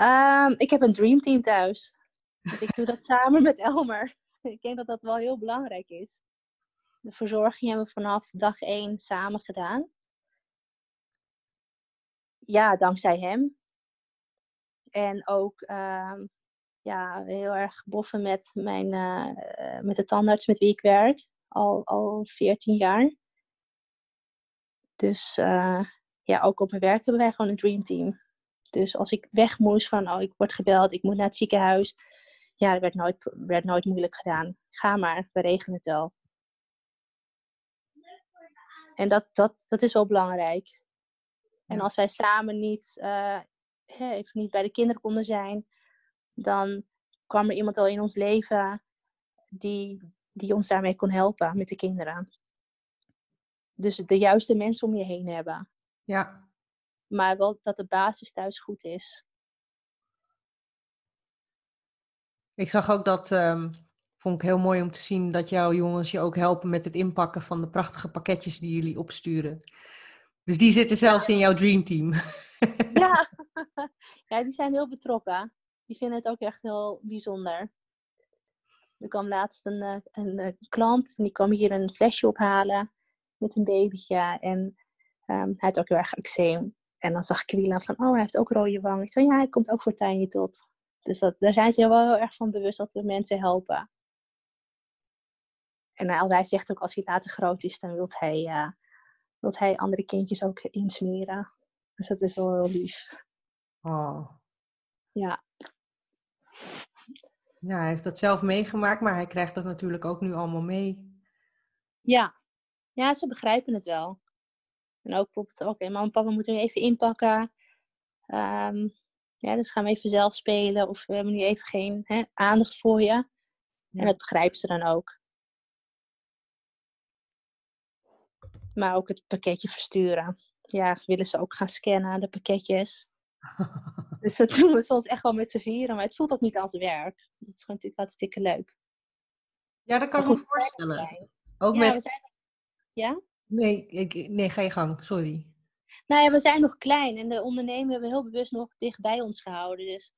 um, ik heb een dreamteam thuis. Dus ik doe dat <laughs> samen met Elmer. Ik denk dat dat wel heel belangrijk is. De verzorging hebben we vanaf dag één samen gedaan. Ja, dankzij hem. En ook um, ja, heel erg boffen met, mijn, uh, met de tandarts met wie ik werk. Al, al 14 jaar. Dus uh, ja, ook op mijn werk hebben wij gewoon een dreamteam. Dus als ik weg moest van, oh, ik word gebeld, ik moet naar het ziekenhuis. Ja, dat werd nooit, werd nooit moeilijk gedaan. Ga maar, we regelen het wel. En dat, dat, dat is wel belangrijk. En als wij samen niet, uh, even niet bij de kinderen konden zijn, dan kwam er iemand al in ons leven die, die ons daarmee kon helpen met de kinderen. Dus de juiste mensen om je heen hebben. Ja. Maar wel dat de basis thuis goed is. Ik zag ook dat, um, vond ik heel mooi om te zien, dat jouw jongens je ook helpen met het inpakken van de prachtige pakketjes die jullie opsturen. Dus die zitten zelfs in jouw dreamteam. Ja. <laughs> <laughs> ja, die zijn heel betrokken die vinden het ook echt heel bijzonder. Er kwam laatst een, eh, een, een eh, klant en die kwam hier een flesje ophalen met een babytje. En um, hij had ook heel erg eczeem. En dan zag Kwila van, oh, hij heeft ook rode wangen. Ik zei, ja, hij komt ook voor Tiny Tot. Dus dat, daar zijn ze wel heel erg van bewust dat we mensen helpen. En hij zegt ook, als hij later groot is, dan wil hij, uh, wilt hij andere kindjes ook insmeren. Dus dat is wel heel lief. Oh. Ja. Ja, hij heeft dat zelf meegemaakt, maar hij krijgt dat natuurlijk ook nu allemaal mee. Ja, ja ze begrijpen het wel. En ook bijvoorbeeld, oké, okay, mama en papa moeten nu even inpakken. Um, ja, dus gaan we even zelf spelen. Of we hebben nu even geen hè, aandacht voor je. En dat begrijpen ze dan ook. Maar ook het pakketje versturen. Ja, willen ze ook gaan scannen, de pakketjes. <laughs> Dus dat doen we soms echt wel met z'n vieren, maar het voelt ook niet als werk. Het is gewoon natuurlijk hartstikke leuk. Ja, dat kan ik me voorstellen. Ook Ja, met... we zijn, ja? Nee, ik, nee, ga je gang. Sorry. Nou ja, we zijn nog klein en de onderneming hebben we heel bewust nog dicht bij ons gehouden. Dus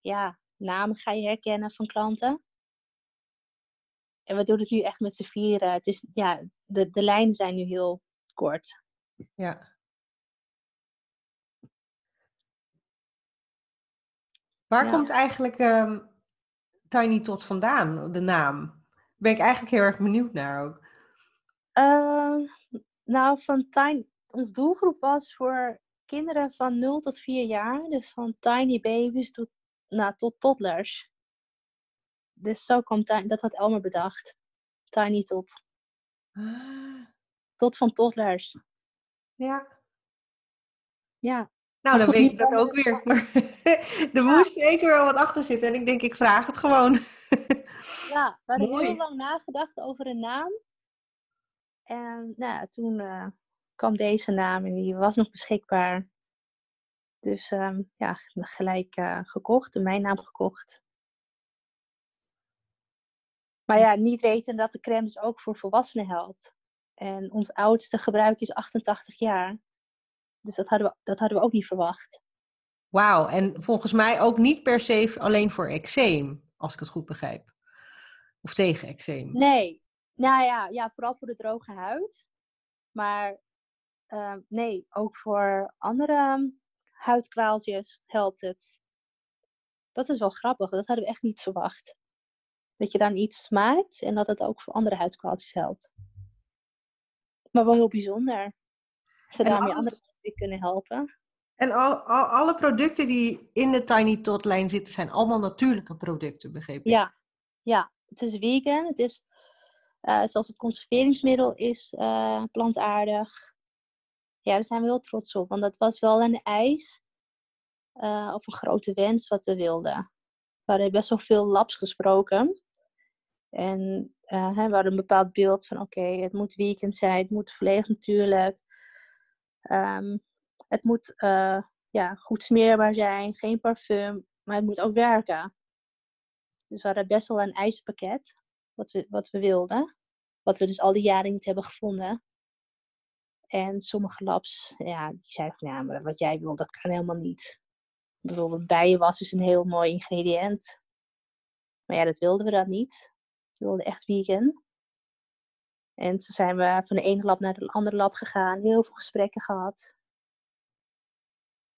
ja, namen ga je herkennen van klanten. En we doen het nu echt met z'n vieren. Het is, ja, de, de lijnen zijn nu heel kort. Ja. Waar Ja. komt eigenlijk ehm, Tiny Tot vandaan, de naam? Daar ben ik eigenlijk heel erg benieuwd naar ook. Eh, nou, van tiny, ons doelgroep was voor kinderen van 0 tot 4 jaar. Dus van tiny babies tot, nou, tot toddlers. Dus zo kwam Tiny, dat had Elmer bedacht. Tiny tot. Ah, Tot van toddlers. ja. Ja, Nou, dan weet ik dat ook weer. Maar <laughs> er moest zeker wel wat achter zitten. En ik denk, ik vraag het gewoon. ja we hadden <laughs> Mooi. heel lang nagedacht over een naam. En nou, toen eh, kwam deze naam en die was nog beschikbaar. Dus ehm, ja, gelijk eh, gekocht, mijn naam gekocht. Maar ja, niet weten dat de crème dus ook voor volwassenen helpt. En ons oudste gebruik is 88 jaar. Dus dat hadden we, dat hadden we ook niet verwacht. Wauw, en volgens mij ook niet per se alleen voor eczeem, als ik het goed begrijp. Of tegen eczeem. Nee, nou ja, ja vooral voor de droge huid. Maar eh, nee, ook voor andere ehm, huidkraaltjes helpt het. Dat is wel grappig, dat hadden we echt niet verwacht. Dat je dan iets maakt en dat het ook voor andere huidkraaltjes helpt. Maar wel heel bijzonder. Ze daarmee andere mensen kunnen helpen. En al, al- alle producten die in de Tiny Tot lijn zitten, zijn allemaal natuurlijke producten, begreep ik? Ja, ja, het is vegan. Het is, eh, zelfs het conserveringsmiddel is eh, plantaardig. Ja, daar zijn we heel trots op. Want dat was wel een eis. eh, of een grote wens wat we wilden. We hadden best wel veel labs gesproken. En we hadden een bepaald beeld van oké, het moet weekend zijn, het moet volledig natuurlijk. Ehm, het moet ja, goed smeerbaar zijn, geen parfum, maar het moet ook werken. Dus we hadden best wel een eisenpakket wat we, wat we wilden. Wat we dus al die jaren niet hebben gevonden. En sommige labs, ja, die zeiden van ja, maar wat jij wil, dat kan helemaal niet. Bijvoorbeeld bijenwas is een heel mooi ingrediënt. Maar ja, dat wilden we dan niet. We wilden echt vegan. En toen zijn we van de ene lab naar de andere lab gegaan. Heel veel gesprekken gehad.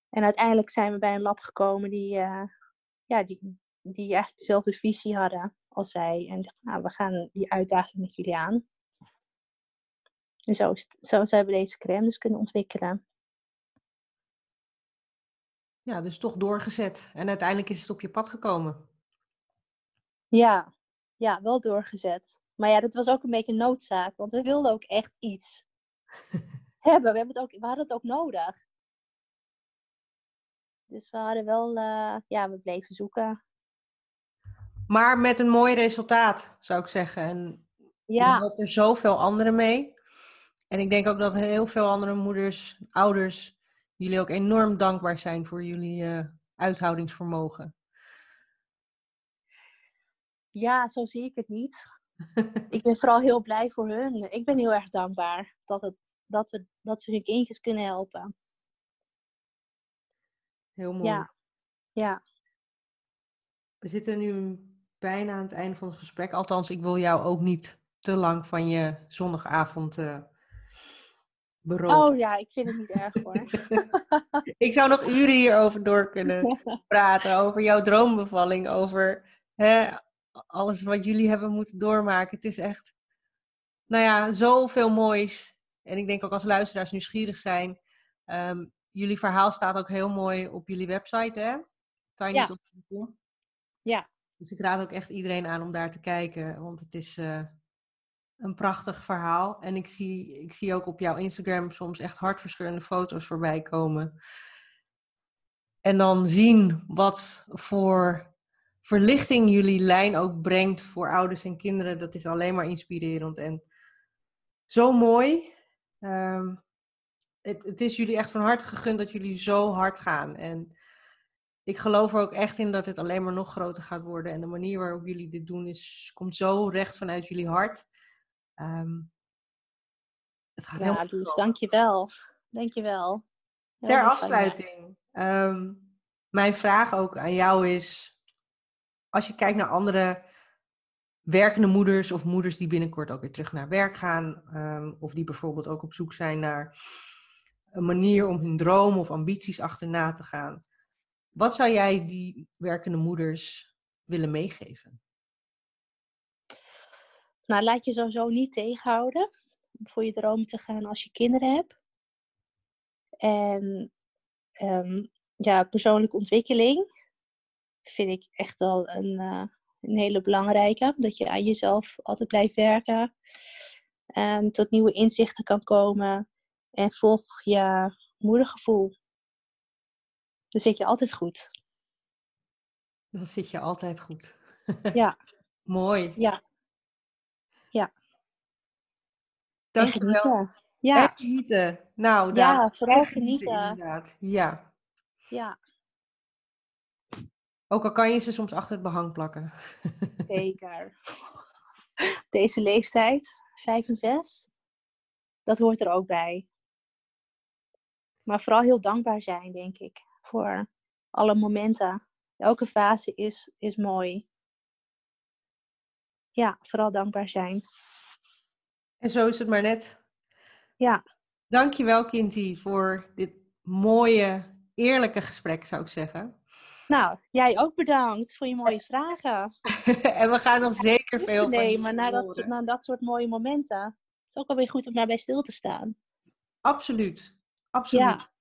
En uiteindelijk zijn we bij een lab gekomen die, eh, ja, die, die eigenlijk dezelfde visie hadden als wij. En nou, we gaan die uitdaging met jullie aan. En zo, is, zo zijn we deze crème dus kunnen ontwikkelen. Ja, dus toch doorgezet. En uiteindelijk is het op je pad gekomen. Ja, ja, wel doorgezet. Maar ja, dat was ook een beetje een noodzaak, want we wilden ook echt iets <laughs> hebben. We, hebben het ook, we hadden het ook nodig. Dus we hadden wel, eh, ja, we bleven zoeken. Maar met een mooi resultaat, zou ik zeggen. En Ja, helpt er zoveel anderen mee. En ik denk ook dat heel veel andere moeders, ouders, jullie ook enorm dankbaar zijn voor jullie eh, uithoudingsvermogen. ja, zo zie ik het niet. Ik ben vooral heel blij voor hun. Ik ben heel erg dankbaar dat, het, dat, we, dat we hun kindjes kunnen helpen. Heel mooi. Ja, ja, We zitten nu bijna aan het einde van het gesprek. Althans, ik wil jou ook niet te lang van je zondagavond eh beroven. Oh ja, ik vind het niet erg hoor. <laughs> Ik zou nog uren hierover door kunnen <laughs> praten. Over jouw droombevalling. Over hè, alles wat jullie hebben moeten doormaken. Het is echt, nou ja, zoveel moois. En ik denk ook als luisteraars nieuwsgierig zijn. ehm, jullie verhaal staat ook heel mooi op jullie website, hè? tinytalk.com. Ja. Dus ik raad ook echt iedereen aan om daar te kijken. Want het is eh, een prachtig verhaal. En ik zie, ik zie ook op jouw Instagram soms echt hartverscheurende foto's voorbij komen. En dan zien wat voor verlichting jullie lijn ook brengt voor ouders en kinderen. Dat is alleen maar inspirerend en zo mooi. Ehm, het, het is jullie echt van harte gegund dat jullie zo hard gaan. En ik geloof er ook echt in dat het alleen maar nog groter gaat worden. En de manier waarop jullie dit doen is, komt zo recht vanuit jullie hart. Um, het gaat ja, heel dus dankjewel. Dankjewel. Ter afsluiting. Um, mijn vraag ook aan jou is, als je kijkt naar andere werkende moeders of moeders die binnenkort ook weer terug naar werk gaan, um, of die bijvoorbeeld ook op zoek zijn naar een manier om hun droom of ambities achterna te gaan. Wat zou jij die werkende moeders willen meegeven? Nou, laat je sowieso niet tegenhouden om voor je droom te gaan als je kinderen hebt. En um, ja, persoonlijke ontwikkeling vind ik echt wel een, uh, een hele belangrijke. Dat je aan jezelf altijd blijft werken. En tot nieuwe inzichten kan komen. En volg je moedergevoel. Dan zit je altijd goed. Dan zit je altijd goed. <laughs> Ja. Mooi. Ja. Ja. Dankjewel. Ja. genieten. Nou, ja, vooral genieten. Inderdaad. Ja. Ja. Ook al kan je ze soms achter het behang plakken. <laughs> Zeker. Deze leeftijd, vijf en zes, dat hoort er ook bij. Maar vooral heel dankbaar zijn, denk ik, voor alle momenten. Elke fase is, is mooi. Ja, vooral dankbaar zijn. En zo is het maar net. Ja. Dankjewel, Kinty, voor dit mooie, eerlijke gesprek, zou ik zeggen. Nou, jij ook bedankt voor je mooie vragen. <laughs> en we gaan nog zeker veel Nee, maar na dat, na dat soort mooie momenten. Het is ook alweer goed om daarbij stil te staan. Absoluut. Absoluut. Ja.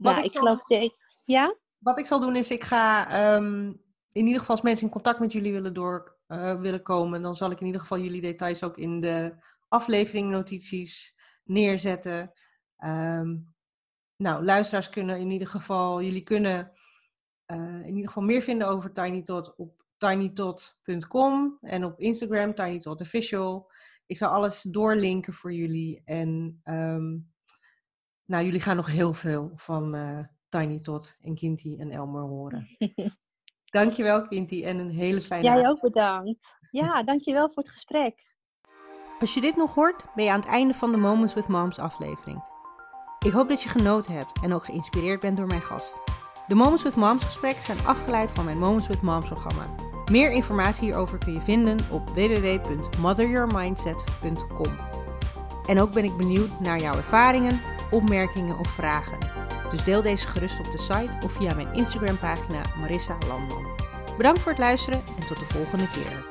Wat nou, ik, ik geloof zeker. Ja? Wat ik zal doen is, ik ga ehm, in ieder geval als mensen in contact met jullie willen, door, uh, willen komen, dan zal ik in ieder geval jullie details ook in de aflevering notities neerzetten. Um, nou, luisteraars kunnen in ieder geval, jullie kunnen uh, in ieder geval meer vinden over TinyTot op tinytot.com en op Instagram tinytotofficial. Ik zal alles doorlinken voor jullie en um, nou, jullie gaan nog heel veel van uh, Tiny Tot en Kinty en Elmer horen. <laughs> dankjewel Kinty en een hele fijne Jij ook bedankt. Ja, <laughs> dankjewel voor het gesprek. Als je dit nog hoort, ben je aan het einde van de Moments with Moms aflevering. Ik hoop dat je genoten hebt en ook geïnspireerd bent door mijn gast. De Moments with Moms gesprekken zijn afgeleid van mijn Moments with Moms programma. Meer informatie hierover kun je vinden op www.motheryourmindset.com. En ook ben ik benieuwd naar jouw ervaringen, opmerkingen of vragen. Dus deel deze gerust op de site of via mijn Instagram pagina Marissa Landman. Bedankt voor het luisteren en tot de volgende keer.